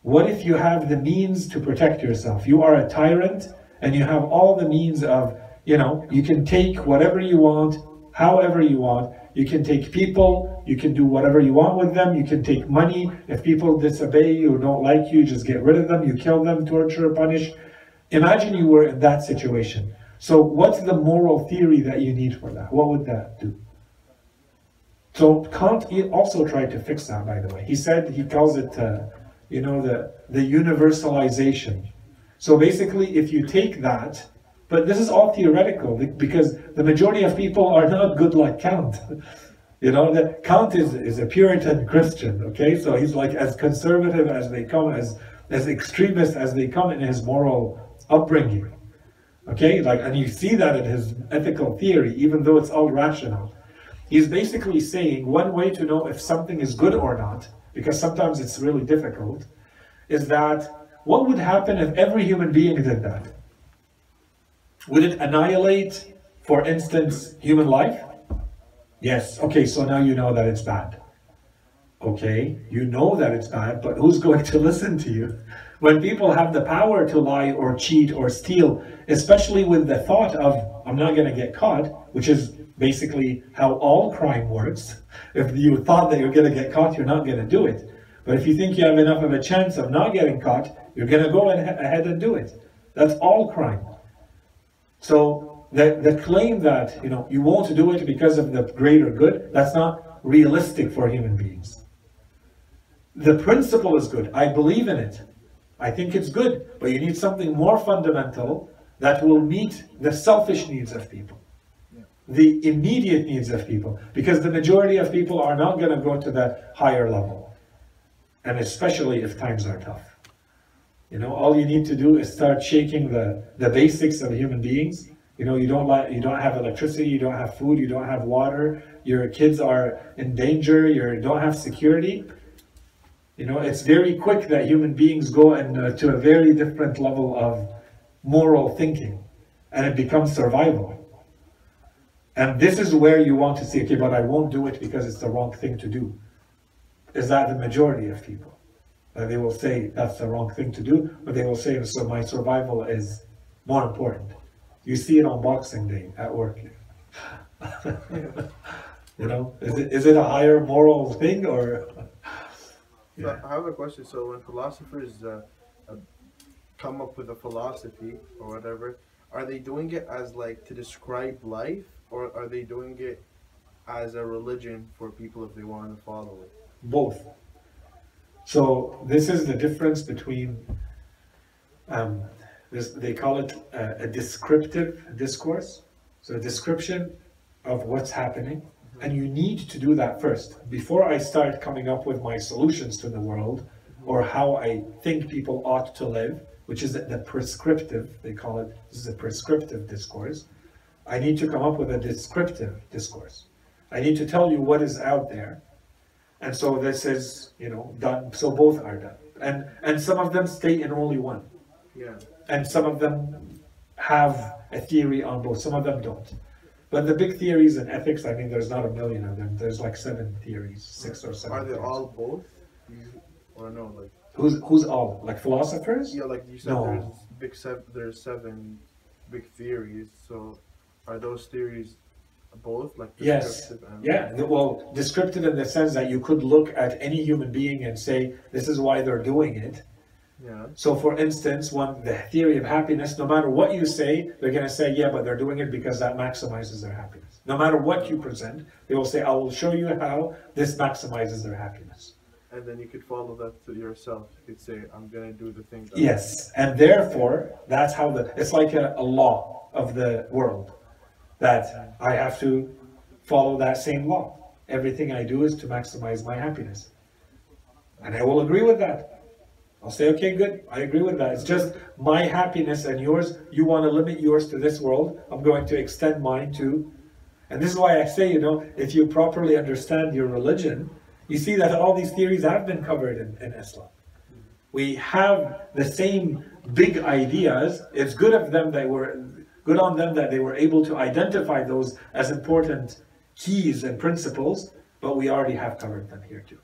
S1: What if you have the means to protect yourself? You are a tyrant and you have all the means of, you know, you can take whatever you want, however you want. You can take people, you can do whatever you want with them, you can take money. If people disobey you or don't like you, just get rid of them, you kill them, torture, punish. Imagine you were in that situation. So what's the moral theory that you need for that? What would that do? So Kant also tried to fix that, by the way. He said, he calls it, uh, you know, the, the universalization. So basically, if you take that, but this is all theoretical because the majority of people are not good like Kant. You know, that Kant is, is a Puritan Christian, okay? So he's like as conservative as they come, as, as extremist as they come in his moral upbringing. Okay, like, and you see that in his ethical theory, even though it's all rational. He's basically saying one way to know if something is good or not, because sometimes it's really difficult, is that what would happen if every human being did that? Would it annihilate, for instance, human life? Yes. Okay, so now you know that it's bad. Okay, you know that it's bad, but who's going to listen to you? When people have the power to lie or cheat or steal, especially with the thought of, I'm not going to get caught, which is basically how all crime works. If you thought that you're going to get caught, you're not going to do it. But if you think you have enough of a chance of not getting caught, you're going to go ahead and do it. That's all crime. So the, the claim that you know you won't do it because of the greater good, that's not realistic for human beings. The principle is good. I believe in it. I think it's good, but you need something more fundamental that will meet the selfish needs of people, the immediate needs of people, because the majority of people are not going to go to that higher level, and especially if times are tough. You know, all you need to do is start shaking the, the basics of human beings you know, you don't like, you don't have electricity, you don't have food, you don't have water, your kids are in danger, you don't have security. You know, it's very quick that human beings go and uh, to a very different level of moral thinking, and it becomes survival. And this is where you want to say, okay, but I won't do it because it's the wrong thing to do. Is that the majority of people? Uh, they will say that's the wrong thing to do, but they will say, so my survival is more important. You see it on Boxing Day at work. you know, is it is it a higher moral thing or?
S3: Yeah. I have a question. So when philosophers uh, uh, come up with a philosophy or whatever, are they doing it as like to describe life, or are they doing it as a religion for people if they want to follow it?
S1: Both. So this is the difference between um, this, they call it a, a, descriptive discourse. So a description of what's happening. Mm-hmm. And you need to do that first. Before I start coming up with my solutions to the world or how I think people ought to live, which is the prescriptive, they call it, this is a prescriptive discourse. I need to come up with a descriptive discourse. I need to tell you what is out there. And so this is, you know, done. So both are done. And and some of them stay in only one.
S3: Yeah
S1: and some of them have a theory on both, some of them don't. But the big theories in ethics, I mean, there's not a million of them. There's like seven theories, six or seven.
S3: Are they
S1: theories.
S3: all both? Or no, like
S1: who's who's all like philosophers?
S3: Yeah, like you said, no. there's big seven. There's seven big theories. So, are those theories both like
S1: yes yeah well descriptive in the sense that you could look at any human being and say this is why they're doing it
S3: yeah.
S1: So, for instance, one the theory of happiness, no matter what you say, they're going to say, yeah, but they're doing it because that maximizes their happiness. No matter what you present, they will say, I will show you how this maximizes their happiness.
S3: And then you could follow that to yourself. You could say, I'm going to do the thing.
S1: yes. And therefore, that's how the, it's like a, a law of the world that I have to follow that same law. Everything I do is to maximize my happiness. And I will agree with that. I'll say, okay, good. I agree with that. It's just my happiness and yours. You want to limit yours to this world. I'm going to extend mine to. And this is why I say, you know, if you properly understand your religion, you see that all these theories have been covered in, in Islam. We have the same big ideas. It's good of them that were good on them that they were able to identify those as important keys and principles, but we already have covered them here too.